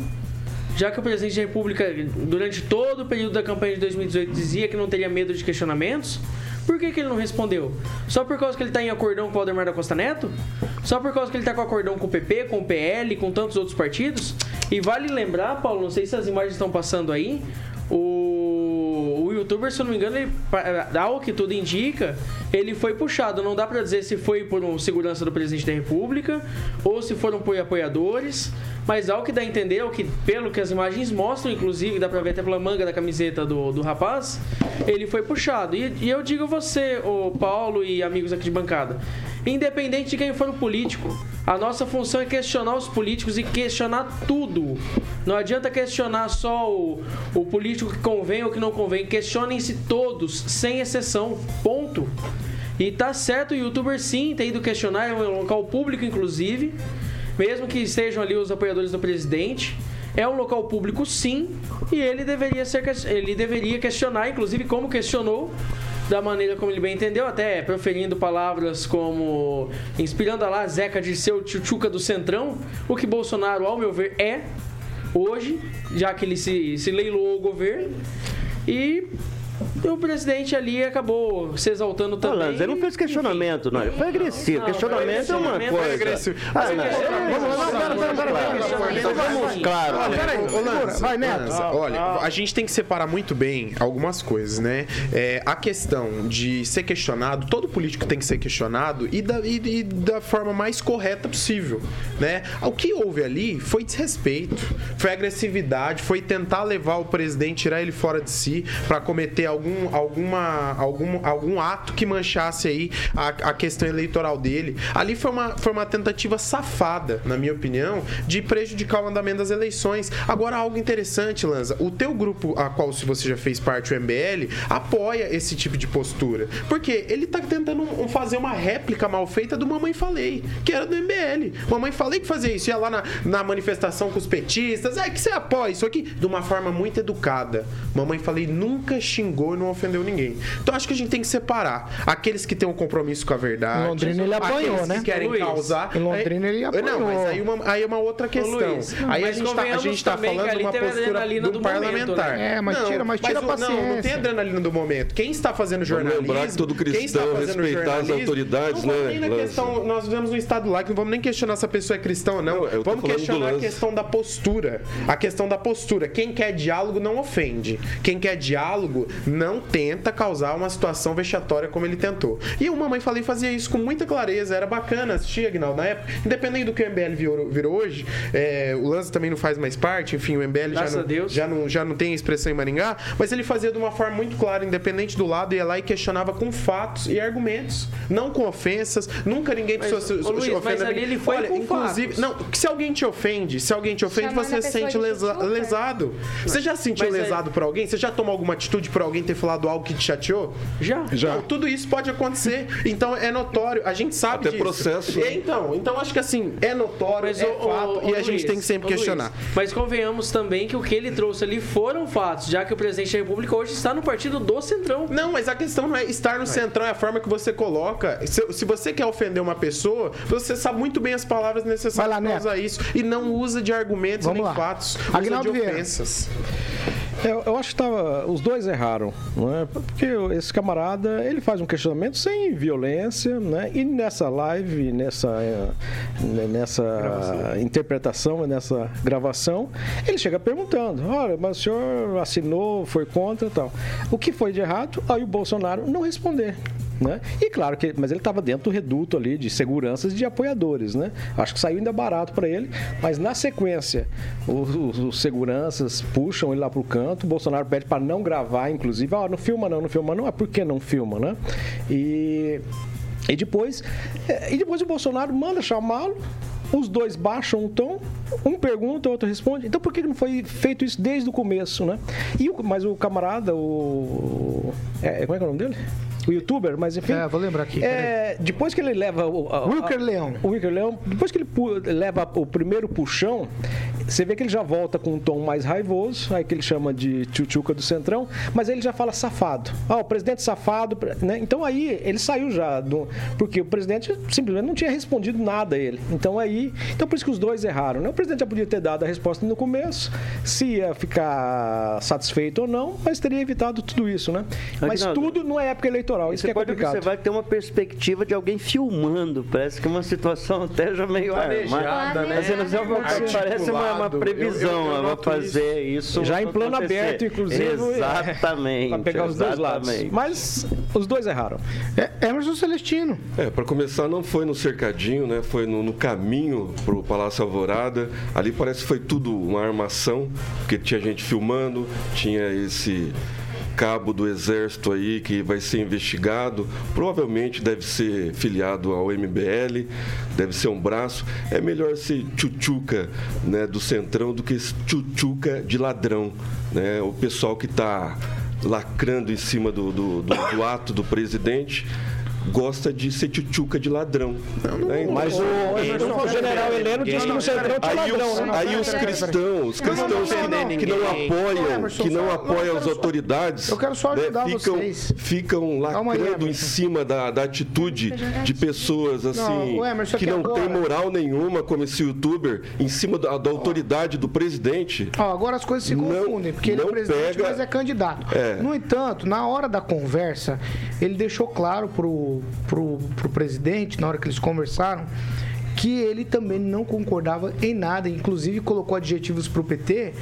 Já que o presidente da República, durante todo o período da campanha de 2018, dizia que não teria medo de questionamentos, por que, que ele não respondeu? Só por causa que ele está em acordão com o Aldemar da Costa Neto? Só por causa que ele está com acordão com o PP, com o PL, com tantos outros partidos? E vale lembrar, Paulo, não sei se as imagens estão passando aí, o youtuber, se eu não me engano, ao que tudo indica, ele foi puxado. Não dá pra dizer se foi por um segurança do presidente da república ou se foram por apoiadores. Mas ao que dá a entender, ao que, pelo que as imagens mostram, inclusive, dá pra ver até pela manga da camiseta do, do rapaz, ele foi puxado. E, e eu digo a você, o Paulo e amigos aqui de bancada, independente de quem for o político, a nossa função é questionar os políticos e questionar tudo. Não adianta questionar só o, o político que convém ou que não convém. Questionem-se todos, sem exceção. Ponto. E tá certo, o youtuber sim tem ido questionar, é um local público, inclusive. Mesmo que estejam ali os apoiadores do presidente. É um local público sim. E ele deveria ser ele deveria questionar, inclusive como questionou da maneira como ele bem entendeu, até proferindo palavras como inspirando a lá Zeca de seu tchutchuca do Centrão, o que Bolsonaro, ao meu ver, é hoje, já que ele se, se leiloou o governo. E o presidente ali acabou se exaltando também. Ele não fez questionamento, não. Ele foi agressivo. Não, questionamento foi é uma agressivo, coisa. foi agressivo. Ah, não. Vamos lá, pera, pera, pera. Então vamos, claro. Olha, Peraí, vai, Neto. Olha, a gente tem que separar muito bem algumas coisas, né? É, a questão de ser questionado, todo político tem que ser questionado e da, e- e da forma mais correta possível, né? O que houve ali foi desrespeito, foi agressividade, foi tentar levar o presidente, tirar ele fora de si para cometer algum, alguma, algum, algum ato que manchasse aí a, a questão eleitoral dele. Ali foi uma, foi uma tentativa safada, na minha opinião, de prejudicar o andamento das eleições. Agora, algo interessante, Lanza, o teu grupo, a qual se você já fez parte, o MBL, apoia esse tipo de postura. Porque ele tá tentando fazer uma réplica mal feita do Mamãe Falei, que era do MBL. Mamãe Falei que fazia isso, ia lá na, na manifestação com os petistas, é que você apoia isso aqui, de uma forma muito educada. Mamãe Falei nunca xingou não ofendeu ninguém. Então acho que a gente tem que separar aqueles que têm um compromisso com a verdade. Em Londrina ele apanhou, aqueles né? que querem Luiz, causar. em Londrina ele Aí- Não, mas apanhou. aí, uma, aí é uma outra questão. Luiz, aí a mas gente, tá, a gente tá que falando de uma postura de do um momento, parlamentar. né? É, mas tira- mas tira a o- Não, não tem paciência. adrenalina do momento. Quem está fazendo jornalismo... lembrar que todo quem cristão está fazendo respeitar as autoridades, não né, nem questão, Nós vivemos um estado laico, não vamos nem questionar se a pessoa é cristã ou não. tô vamos questionar a questão da postura. A questão da postura. Quem quer diálogo não ofende. Quem quer diálogo não tenta causar uma situação vexatória como ele tentou. E o Mamãe Falei fazia isso com muita clareza. Era bacana assistir, Agnaldo, na época. Independente do que o MBL virou, virou hoje, é, o Lance também não faz mais parte. Enfim, o MBL já não, Deus. já, não, já não tem expressão em Maringá. Mas ele fazia de uma forma muito clara, independente do lado, ia lá e questionava com fatos e argumentos. Não com ofensas. Nunca ninguém Mas, precisou se ô, Luiz, ofender mas ali ele foi Olha, com inclusive, fatos. não, se alguém te ofende, se alguém te ofende, Chamando você se sente lesa- lesado. Você já se sentiu Mas aí- lesado por alguém? Você já tomou alguma atitude por alguém ter falado algo que te chateou? Já. Já. Não, tudo isso pode acontecer. Então é notório, a gente sabe Até disso. processo. E, então, então acho que assim, é notório, Mas, é ô, fato ô, e ô, a gente Luiz, tem que sempre ô, Luiz, questionar. mas convenhamos também que o que ele trouxe ali foram fatos, já que o presidente da República hoje está no partido do Centrão. Não, mas a questão não é estar no centrão, é a forma que você coloca. Se, se você quer ofender uma pessoa, você sabe muito bem as palavras necessárias para usar isso. E não usa de argumentos Vamos nem lá. fatos. Usa Aguinaldo de Vieira. Ofensas. Eu, eu acho que tava, os dois erraram, não é? Porque esse camarada, ele faz um questionamento sem violência, né? E nessa live, nessa, eh, nessa interpretação, nessa gravação, ele chega perguntando, olha, mas o senhor assinou, foi contra e tal. O que foi de errado? Aí o Bolsonaro não responder. Né? E claro que, mas ele estava dentro do reduto ali de seguranças e de apoiadores, né? Acho que saiu ainda barato para ele, mas na sequência os, os- os seguranças puxam ele lá canto, o Bolsonaro pede para não gravar, inclusive, ó, não filma não, não filma não, é por que não filma, né? E e depois, eh, e depois o Bolsonaro manda chamá-lo, os dois baixam o tom, um pergunta, o outro responde. Então por que não foi feito isso desde o começo, né? E o, mas o camarada, o. É, como é que é o nome dele? O youtuber, mas enfim. É, vou lembrar aqui. É, depois que ele leva o. a- Wilker a- Leão. O Wilker Leão, depois que ele leva o primeiro puxão, você vê que ele já volta com um tom mais raivoso, aí que ele chama de tchutchuca do Centrão, mas aí ele já fala safado. Ah, o presidente safado, né? Então aí ele saiu já, do, porque o presidente simplesmente não tinha respondido nada a ele. Então aí, então por isso que os dois erraram, né? O presidente já podia ter dado a resposta no começo, se ia ficar satisfeito ou não, mas teria evitado tudo isso, né? Mas tudo não é época eleitoral, isso Você que é pode complicado. observar que tem uma perspectiva de alguém filmando. Parece que é uma situação até já meio Planejada, armada. né? Mas você não sabe, Articulado. parece uma, uma previsão. Eu- eu- eu vai fazer isso. Já em plano acontecer. aberto, inclusive. Exatamente. Pra pegar os dois lados. Mas os dois erraram. É Emerson Celestino. É, para começar, não foi no cercadinho, né? Foi no, no caminho pro Palácio Alvorada. Ali parece que foi tudo uma armação, porque tinha gente filmando, tinha esse cabo do exército aí que vai ser investigado. Provavelmente deve ser filiado ao MBL, deve ser um braço. É melhor ser tchutchuca né, do Centrão do que tchutchuca de ladrão. Né? O pessoal que está lacrando em cima do, do- do- do ato do presidente gosta de ser tchutchuca de ladrão. né? Mas o, o general Heleno disse que no Centrão tinha Aí ladrão, os, né? aí os cristãos, os cristãos que, que não apoiam, que não apoiam as autoridades, eu quero só né, ajudar ficam, vocês. ficam lacrando em cima da, da atitude de pessoas assim o Emerson que não agora- tem moral nenhuma, como esse youtuber, em cima da, da autoridade do presidente. Ó, agora as coisas se confundem, porque ele é não presidente, pega- mas é candidato. É. No entanto, na hora da conversa, ele deixou claro pro, pro, pro presidente, na hora que eles conversaram, que ele também não concordava em nada, inclusive colocou adjetivos pro PT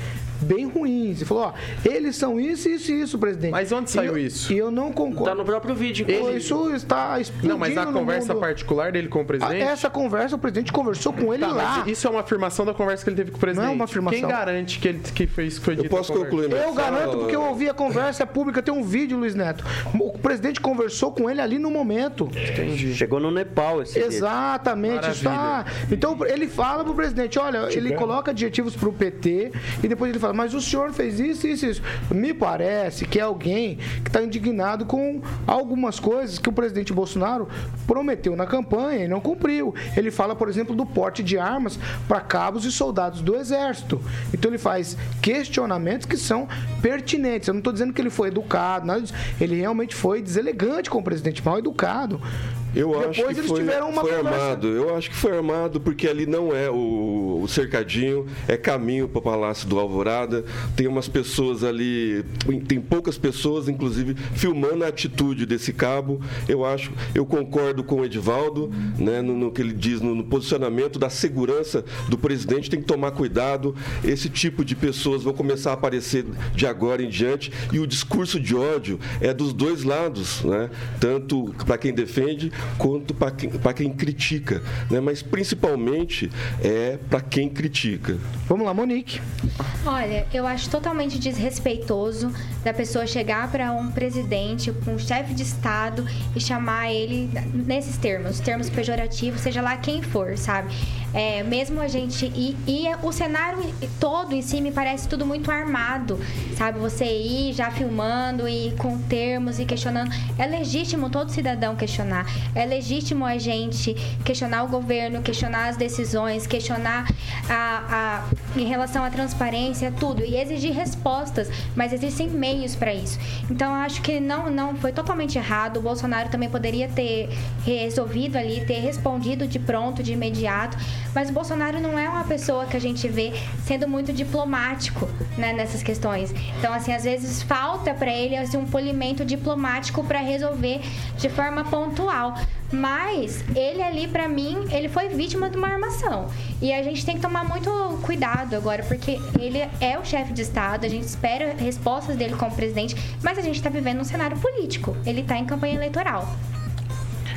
bem ruins. E falou, ó, eles são isso, isso e isso, presidente. Mas onde saiu E eu- isso? E eu não concordo. Tá no próprio vídeo. Ele- Isso está explodindo Não, mas na no conversa mundo. particular dele com o presidente. Essa conversa, o presidente conversou com ele Tá, lá. mas isso é uma afirmação da conversa que ele teve com o presidente. Não é uma afirmação. Quem garante que, ele, que foi isso que foi dito? posso na conversa? concluir minha Eu garanto porque eu ouvi a conversa é pública, tem um vídeo, Luiz Neto. O presidente conversou com ele ali no momento. Chegou no Nepal esse. Exatamente. Está... Então ele fala pro presidente, olha, ele coloca adjetivos pro PT e depois ele fala, mas o senhor fez isso, isso, isso. Me parece que é alguém que está indignado com algumas coisas que o presidente Bolsonaro prometeu na campanha e não cumpriu. Ele fala, por exemplo, do porte de armas para cabos e soldados do exército. Então ele faz questionamentos que são pertinentes. Eu não estou dizendo que ele foi educado. Ele realmente foi deselegante com o presidente, mal educado. Eu Depois acho que eles foi, tiveram uma foi conversa. armado. Eu acho que foi armado porque ali não é o, o cercadinho, é caminho para o Palácio do Alvorada. Tem umas pessoas ali, tem poucas pessoas, inclusive, filmando a atitude desse cabo. Eu acho, eu concordo com o Edivaldo, né, no, no que ele diz no, no posicionamento da segurança do presidente. Tem que tomar cuidado. Esse tipo de pessoas vão começar a aparecer de agora em diante. E o discurso de ódio é dos dois lados, né? Tanto para quem defende quanto para quem, pra quem critica, né? Mas principalmente é para quem critica. Vamos lá, Monique. Olha, eu acho totalmente desrespeitoso da pessoa chegar para um presidente, um chefe de Estado e chamar ele nesses termos, termos pejorativos, seja lá quem for, sabe? É, mesmo a gente. E, e o cenário todo em si me parece tudo muito armado, sabe? Você ir já filmando e com termos e questionando. É legítimo todo cidadão questionar. É legítimo a gente questionar o governo, questionar as decisões, questionar a, a, em relação à transparência, tudo. E exigir respostas, mas existem meios para isso. Então, acho que não, não foi totalmente errado. O Bolsonaro também poderia ter resolvido ali, ter respondido de pronto, de imediato. Mas o Bolsonaro não é uma pessoa que a gente vê sendo muito diplomático né, nessas questões. Então, assim, às vezes falta para ele assim, um polimento diplomático para resolver de forma pontual. Mas ele ali, pra mim, ele foi vítima de uma armação. E a gente tem que tomar muito cuidado agora, porque ele é o chefe de Estado, a gente espera respostas dele como presidente, mas a gente tá vivendo um cenário político. Ele tá em campanha eleitoral.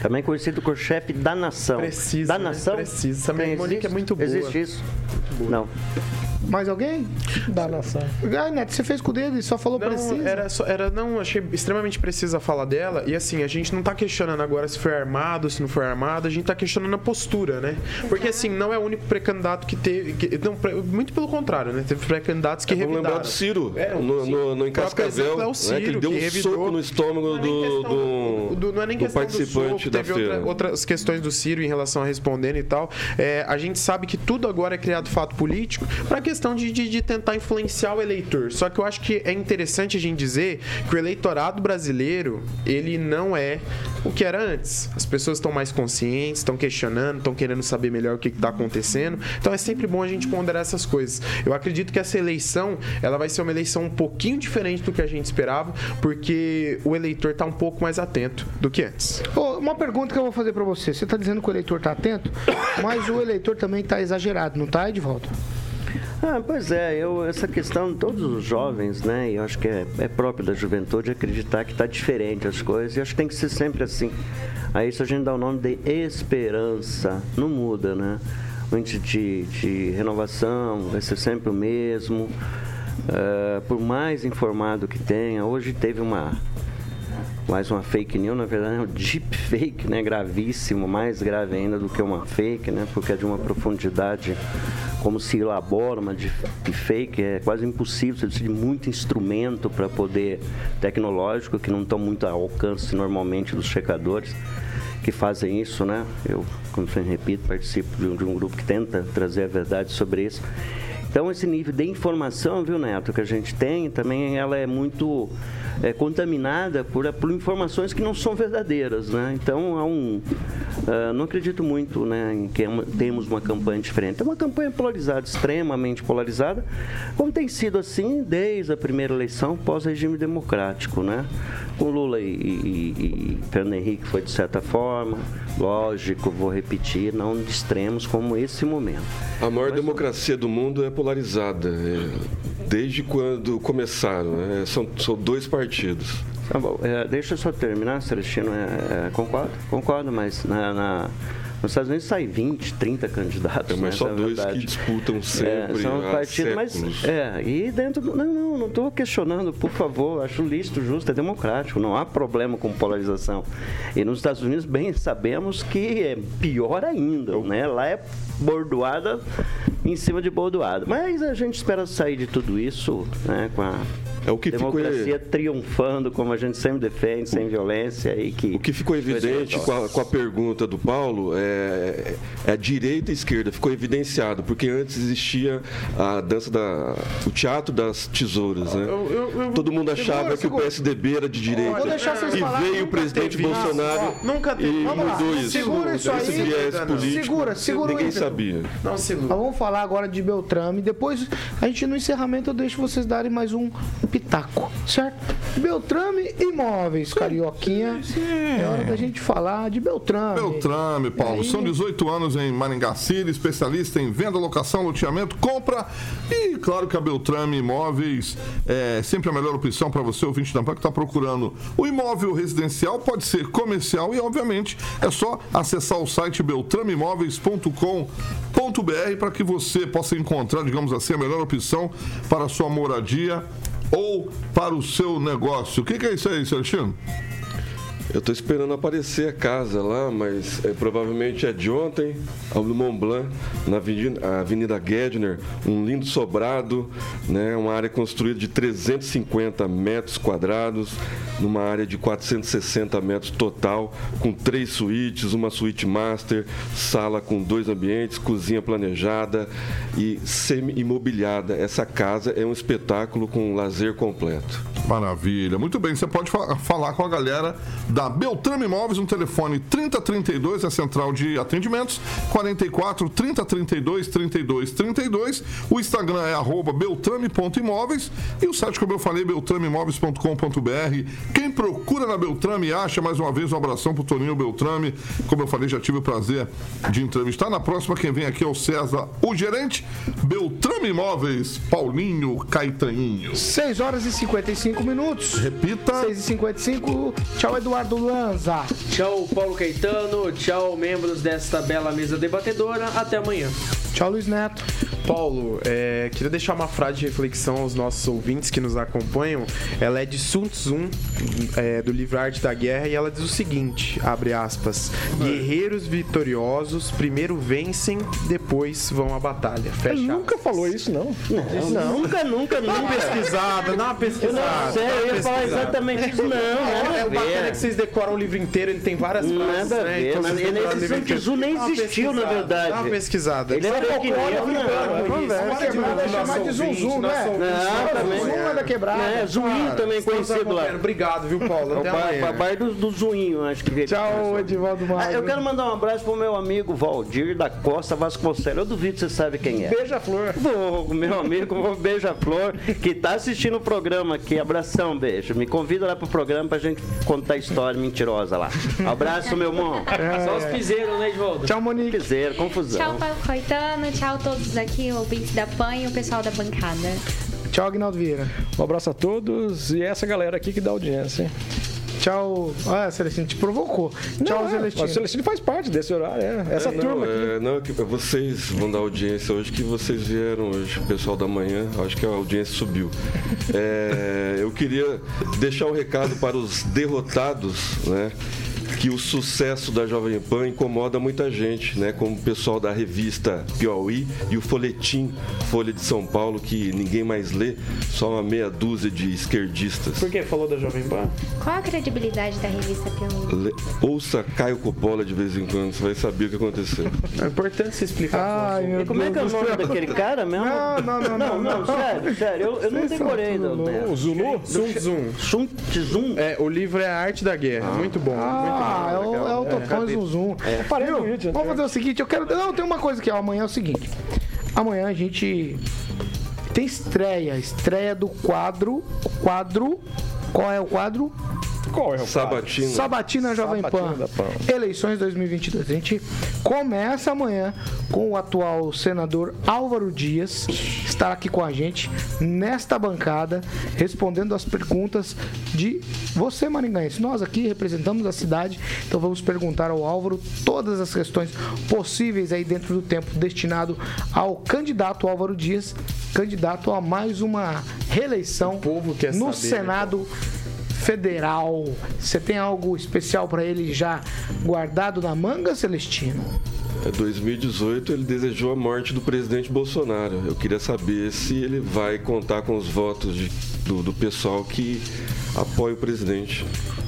Também conhecido como chefe da nação. Precisa, Da né? nação? Precisa. Essa Monique é muito boa. Existe isso? Não. Mais alguém? Da nação. Ah, Neto, você fez com o dedo e só falou Não, precisa. era, só, era não, achei extremamente precisa a fala dela. E assim, a gente não tá questionando agora se foi armado, se não foi armado, a gente tá questionando a postura, né? Porque assim, não é o único pré-candidato que teve. que- não, pré- muito pelo contrário, né? Teve pré-candidatos que É, Vamos revidaram. lembrar do Ciro, É, o no, no, no, em Cascavel, é o né, Ciro, que ele deu um revidou. soco no estômago do, do, do- não é nem do questão do participante soco, da teve feira. outra- outras questões do Ciro em relação a respondendo e tal. É, a gente sabe que tudo agora é criado fato político para questão de, de, de tentar influenciar o eleitor. Só que eu acho que é interessante a gente dizer que o eleitorado brasileiro, ele não é o que era antes. As pessoas estão mais conscientes, estão questionando, estão querendo saber melhor o que está acontecendo. Então é sempre bom a gente ponderar essas coisas. Eu acredito que essa eleição, ela vai ser uma eleição um pouquinho diferente do que a gente esperava, porque o eleitor está um pouco mais atento do que antes. Ô, uma pergunta que eu vou fazer pra você. Você tá dizendo que o eleitor tá atento, mas o eleitor também tá exagerado, não tá, Edvaldo? Ah, pois é, eu, essa questão de todos os jovens, né? E eu acho que é, é próprio da juventude acreditar que está diferente as coisas. E acho que tem que ser sempre assim. A isso a gente dá o nome de esperança. Não muda, né? O índice de, de renovação vai ser sempre o mesmo. Ah, por mais informado que tenha, hoje teve uma mais uma fake news, na verdade é um deep fake, né? Gravíssimo, mais grave ainda do que uma fake, né? Porque é de uma profundidade como se elabora uma deep fake, é quase impossível, você precisa de muito instrumento para poder tecnológico que não estão muito ao alcance normalmente dos checadores que fazem isso, né? Eu, como sempre repito, participo de um, de um grupo que tenta trazer a verdade sobre isso. Então esse nível de informação, viu, Neto, que a gente tem, também ela é muito é, contaminada por, por informações que não são verdadeiras, né? Então há um, ah, não acredito muito, né, em que é uma- temos uma campanha diferente. É uma campanha polarizada, extremamente polarizada, como tem sido assim desde a primeira eleição pós-regime democrático, né? Com Lula e, e, e Fernando Henrique foi de certa forma, lógico, vou repetir, não de extremos como esse momento. A maior democracia do mundo é polarizada. é, desde quando começaram. né? São, são dois partidos. Tá bom, é, deixa eu só terminar, Celestino. É, é, concordo, concordo, mas na, na- nos Estados Unidos sai 20, 30 candidatos. É, mas né, só é dois verdade. que disputam É, sempre são há partidos, mas é, e dentro do, não, não, não estou questionando, por favor, acho lícito, justo, é democrático, não há problema com polarização. E nos Estados Unidos bem sabemos que é pior ainda, né? Lá é bordoada em cima de bordoada. Mas a gente espera sair de tudo isso, né, com a É o que ficou- democracia triunfando, como a gente sempre defende, sem violência e que O que ficou evidente com a, com a pergunta do Paulo é, é a direita e a esquerda. Ficou evidenciado, porque antes existia a dança da. o teatro das tesouras, né? Todo mundo achava que o PSDB era de direita. E veio o presidente teve. Bolsonaro Ó, nunca teve. e Vamos lá, mudou isso. segura isso aí. Viés Não. político. Segura, segura Ninguém sabia. Não, Nós vamos falar agora de Beltrame. Depois, a gente no encerramento eu deixo vocês darem mais um pitaco, certo? Beltrame Imóveis, Carioquinha. É hora da gente falar de Beltrame. Beltrame, Paulo. Aí- São 18 anos em Maringá City, especialista em venda, locação, loteamento, compra. E claro que a Beltrame Imóveis é sempre a melhor opção para você, ouvinte da PAN, que está procurando o imóvel residencial, pode ser comercial e, obviamente, é só acessar o site beltrameimóveis.com.br para que você possa encontrar, digamos assim, a melhor opção para a sua moradia ou para o seu negócio. O que, que é isso aí, Celestino? Eu tô esperando aparecer a casa lá, mas é, provavelmente é de ontem, ao do Mont Blanc, na Avenida, Avenida Gedner, um lindo sobrado, né, uma área construída de 350 metros quadrados, numa área de 460 metros total, com três suítes, uma suíte master, sala com dois ambientes, cozinha planejada e semi-imobiliada. Essa casa é um espetáculo com lazer completo. Maravilha. Muito bem, você pode fa- falar com a galera da Beltrame Imóveis no telefone 3032, a central de atendimentos, 44 3032 32 32. O Instagram é arroba beltrame.imóveis e o site, como eu falei, beltrameimóveis.com.br. Quem procura na Beltrame acha, mais uma vez, um abração pro Toninho Beltrame. Como eu falei, já tive o prazer de entrevistar. Na próxima, quem vem aqui é o César, o gerente. Beltrame Imóveis, Paulinho Caetaninho. 6 horas e 55 minutos. Repita. 6 e 55. Tchau, Eduardo Lanza. Tchau, Paulo Caetano. Tchau, membros desta bela mesa debatedora. Até amanhã. Tchau, Luiz Neto. Paulo, é, queria deixar uma frase de reflexão aos nossos ouvintes que nos acompanham. Ela é de Sun Tzu, é, do livro Arte da Guerra, e ela diz o seguinte, abre aspas, guerreiros vitoriosos primeiro vencem, depois vão à batalha. Fecha Ele nunca falou isso, não. Não, nunca, nunca, Dá uma nunca. pesquisada, dá uma pesquisada. Eu não uma eu ia falar exatamente isso. Não, É, a o bacana é ver. que vocês decoram o livro inteiro, ele tem várias frases, Nada a né? ver. Então, mas vocês ele- decoram o Esse livro Sun. Tzu nem existiu, na verdade. Dá uma pesquisada. Ele é fake news, não. Conversa, quebrada, chamar de zum, né? Não, também. Zum é da quebrada. É, Zuinho também conhecido lá. Obrigado, viu, Paulo? É o Até amanhã. bar do, Zuinho, acho que. Tchau, Edivaldo Ah, Magro. eu quero mandar um abraço pro meu amigo Valdir da Costa Vasconcelos. Eu duvido que você sabe quem é. Beija-flor. Ô, meu amigo o Beija-Flor, que tá assistindo o programa aqui. Abração, beijo. Me convida lá pro programa pra gente contar história mentirosa lá. Abraço, meu irmão. Só os piseiros, né, Edvaldo? Tchau, Monique. Piseiro, confusão. Tchau, Paulo Caetano. Tchau, todos aqui, ouvintes da PAN e o pessoal da bancada. Tchau, Agnaldo Vieira. Um abraço a todos e essa galera aqui que dá audiência. Tchau. Ah, Celestino, te provocou. Tchau, Não, é, Celestino. O Celestino faz parte desse horário, é. Essa É, não, turma aqui. é, não, que vocês vão dar audiência hoje, que vocês vieram hoje, o pessoal da manhã, acho que a audiência subiu. É, eu queria deixar um recado para os derrotados, né? Que o sucesso da Jovem Pan incomoda muita gente, né? Como o pessoal da revista Piauí e o folhetim Folha de São Paulo, que ninguém mais lê, só uma meia dúzia de esquerdistas. Por que falou da Jovem Pan? Qual a credibilidade da revista Piauí? Le- Ouça Caio Coppola de vez em quando, você vai saber o que aconteceu. É importante você explicar. Ai, E como é que é o Deus nome céu. daquele cara mesmo? Não, não, não, não, não. sério, sério, eu, eu não decorei. Não? O Zulu? Sun Tzu. Sun Tzu? É, o livro é a Arte da Guerra. Muito bom. Ah, é o, é o Topão e Zum Zum. Parei Viu? no vídeo, Vamos fazer o seguinte, eu quero... Não, tem uma coisa que ó, amanhã é o seguinte. Amanhã a gente tem estreia. Estreia do quadro... Quadro... Qual é o quadro? Qual é o Sabatina. Sabatina Jovem Sabatina Pan. Pan. Eleições 2022. A gente começa amanhã com o atual senador Álvaro Dias estar aqui com a gente nesta bancada respondendo as perguntas de você maringaense. Nós aqui representamos a cidade, então vamos perguntar ao Álvaro todas as questões possíveis aí dentro do tempo destinado ao candidato Álvaro Dias, candidato a mais uma reeleição povo quer no saber, né, Senado Federal. Você tem algo especial para ele já guardado na manga, Celestino? Em 2018 ele desejou a morte do presidente Bolsonaro. Eu queria saber se ele vai contar com os votos de- do, do pessoal que apoia o presidente.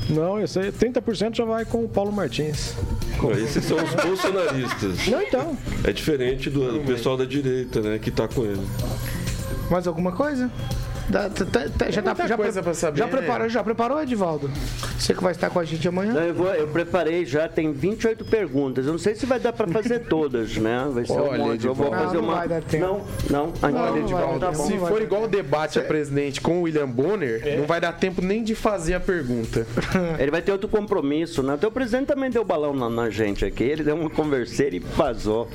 Não, eu sei. 30% já vai com o Paulo Martins. Esses são os bolsonaristas. Não, então. É diferente do, do pessoal da direita, né, que tá com ele. Mais alguma coisa? Dá- tá- tá- tá- já tá, muita já, coisa pra saber, já né? preparou, já preparou, Edivaldo? Você que vai estar com a gente amanhã? Não, eu, vou- eu preparei já, tem 28 perguntas. Eu não sei se vai dar pra fazer todas, né? Vai ser Olha, um monte. Eu vou fazer Não, não uma. vai dar tempo. Não, não. Não, não vai tá. Se for igual o debate a presidente com o William Bonner, não vai dar tempo nem de fazer a pergunta. Ele vai ter outro compromisso, né? O teu presidente também deu balão na, na gente aqui. Ele deu uma converseira e vazou.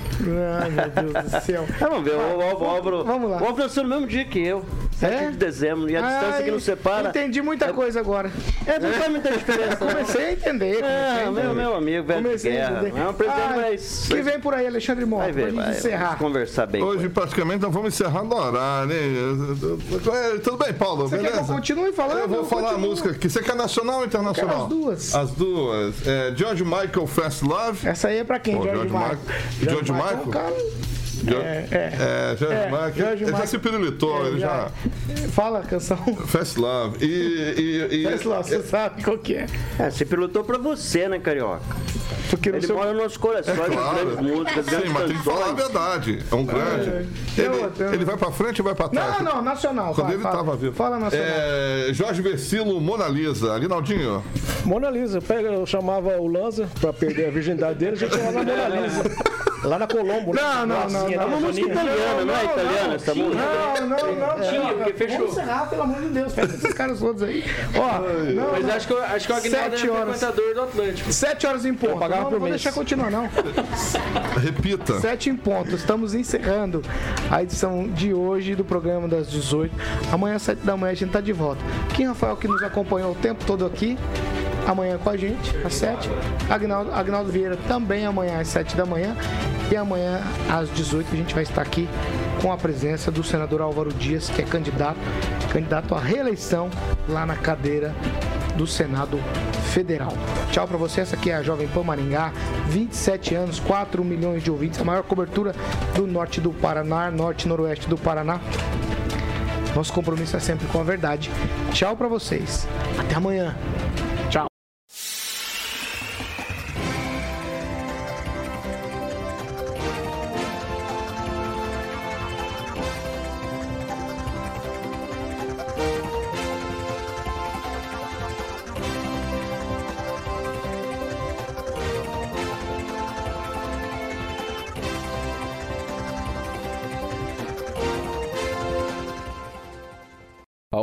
Ai, meu Deus do céu. É, vamos ver, o, o, o Álvaro. vamos lá. O Álvaro nasceu no mesmo dia que eu. 7 É? de dezembro. E a distância que nos separa. Entendi muita coisa agora. É, não faz muita diferença. não. Comecei a entender. Comecei a É, entender. meu, meu amigo, velho Comecei a entender. É, o presidente Ah, vai, Que vem por aí, Alexandre Mota, vai pra ver, gente vai, encerrar. vamos conversar bem. Hoje, praticamente, nós vamos encerrar no horário, hein? É, Tudo bem, Paulo? Você quer que eu beleza? continue falando? Eu vou Eu falar a continuo. música aqui. Você quer nacional ou internacional? Quero as duas. As duas. É, George Michael, Fast Love. Essa aí é pra quem, Pô, George George Michael? Michael. George Michael? um cara- George- É, é. É, George É, Michael. George ele já Michael. se pirulitou, ele já... Fala a canção. Fast Love. E... e, e Fast Love, você sabe qual que é. É, você pilotou pra você, né, Carioca? Porque Ele seu- mora nos corações, É claro. grandes músicas, Sim, grandes mas tem que falar a verdade. É um grande. Tem Ele, ele vai pra frente ou vai pra trás? Não, não, nacional. Quando vai, ele fala. tava vivo. Fala nacional. É, Jorge Versilo, Mona Lisa. Aguinaldinho. Mona Lisa, pega, eu chamava o Lanza pra perder a virgindade dele, a gente chamava Mona Lisa. Lá na Colombo, né? Não, não, não, Gracinha, não. né, É uma música italiana, não é italiana essa música? Não, não, não. Tinha, não, porque fechou. Vamos encerrar, pelo amor de Deus. Fecha esses caras todos aí. Ó, não, Mas não. acho que, acho que o Agnaldo é Sete horas. frequentador do Atlântico. Sete horas em ponto. pagava Não, não vou deixar continuar, não. Repita. Sete em ponto. Estamos encerrando a edição de hoje do programa das 18. Amanhã, às 7 da manhã, a gente tá de volta. Kim Rafael, que nos acompanhou o tempo todo aqui. Amanhã com a gente, às 7. Agnaldo, Agnaldo Vieira também amanhã às 7 da manhã. E amanhã às 18 a gente vai estar aqui com a presença do senador Álvaro Dias, que é candidato, candidato à reeleição lá na cadeira do Senado Federal. Tchau pra você, essa aqui é a Jovem Pan Maringá, 27 anos, 4 milhões de ouvintes, a maior cobertura do norte do Paraná, norte noroeste do Paraná. Nosso compromisso é sempre com a verdade. Tchau pra vocês. Até amanhã.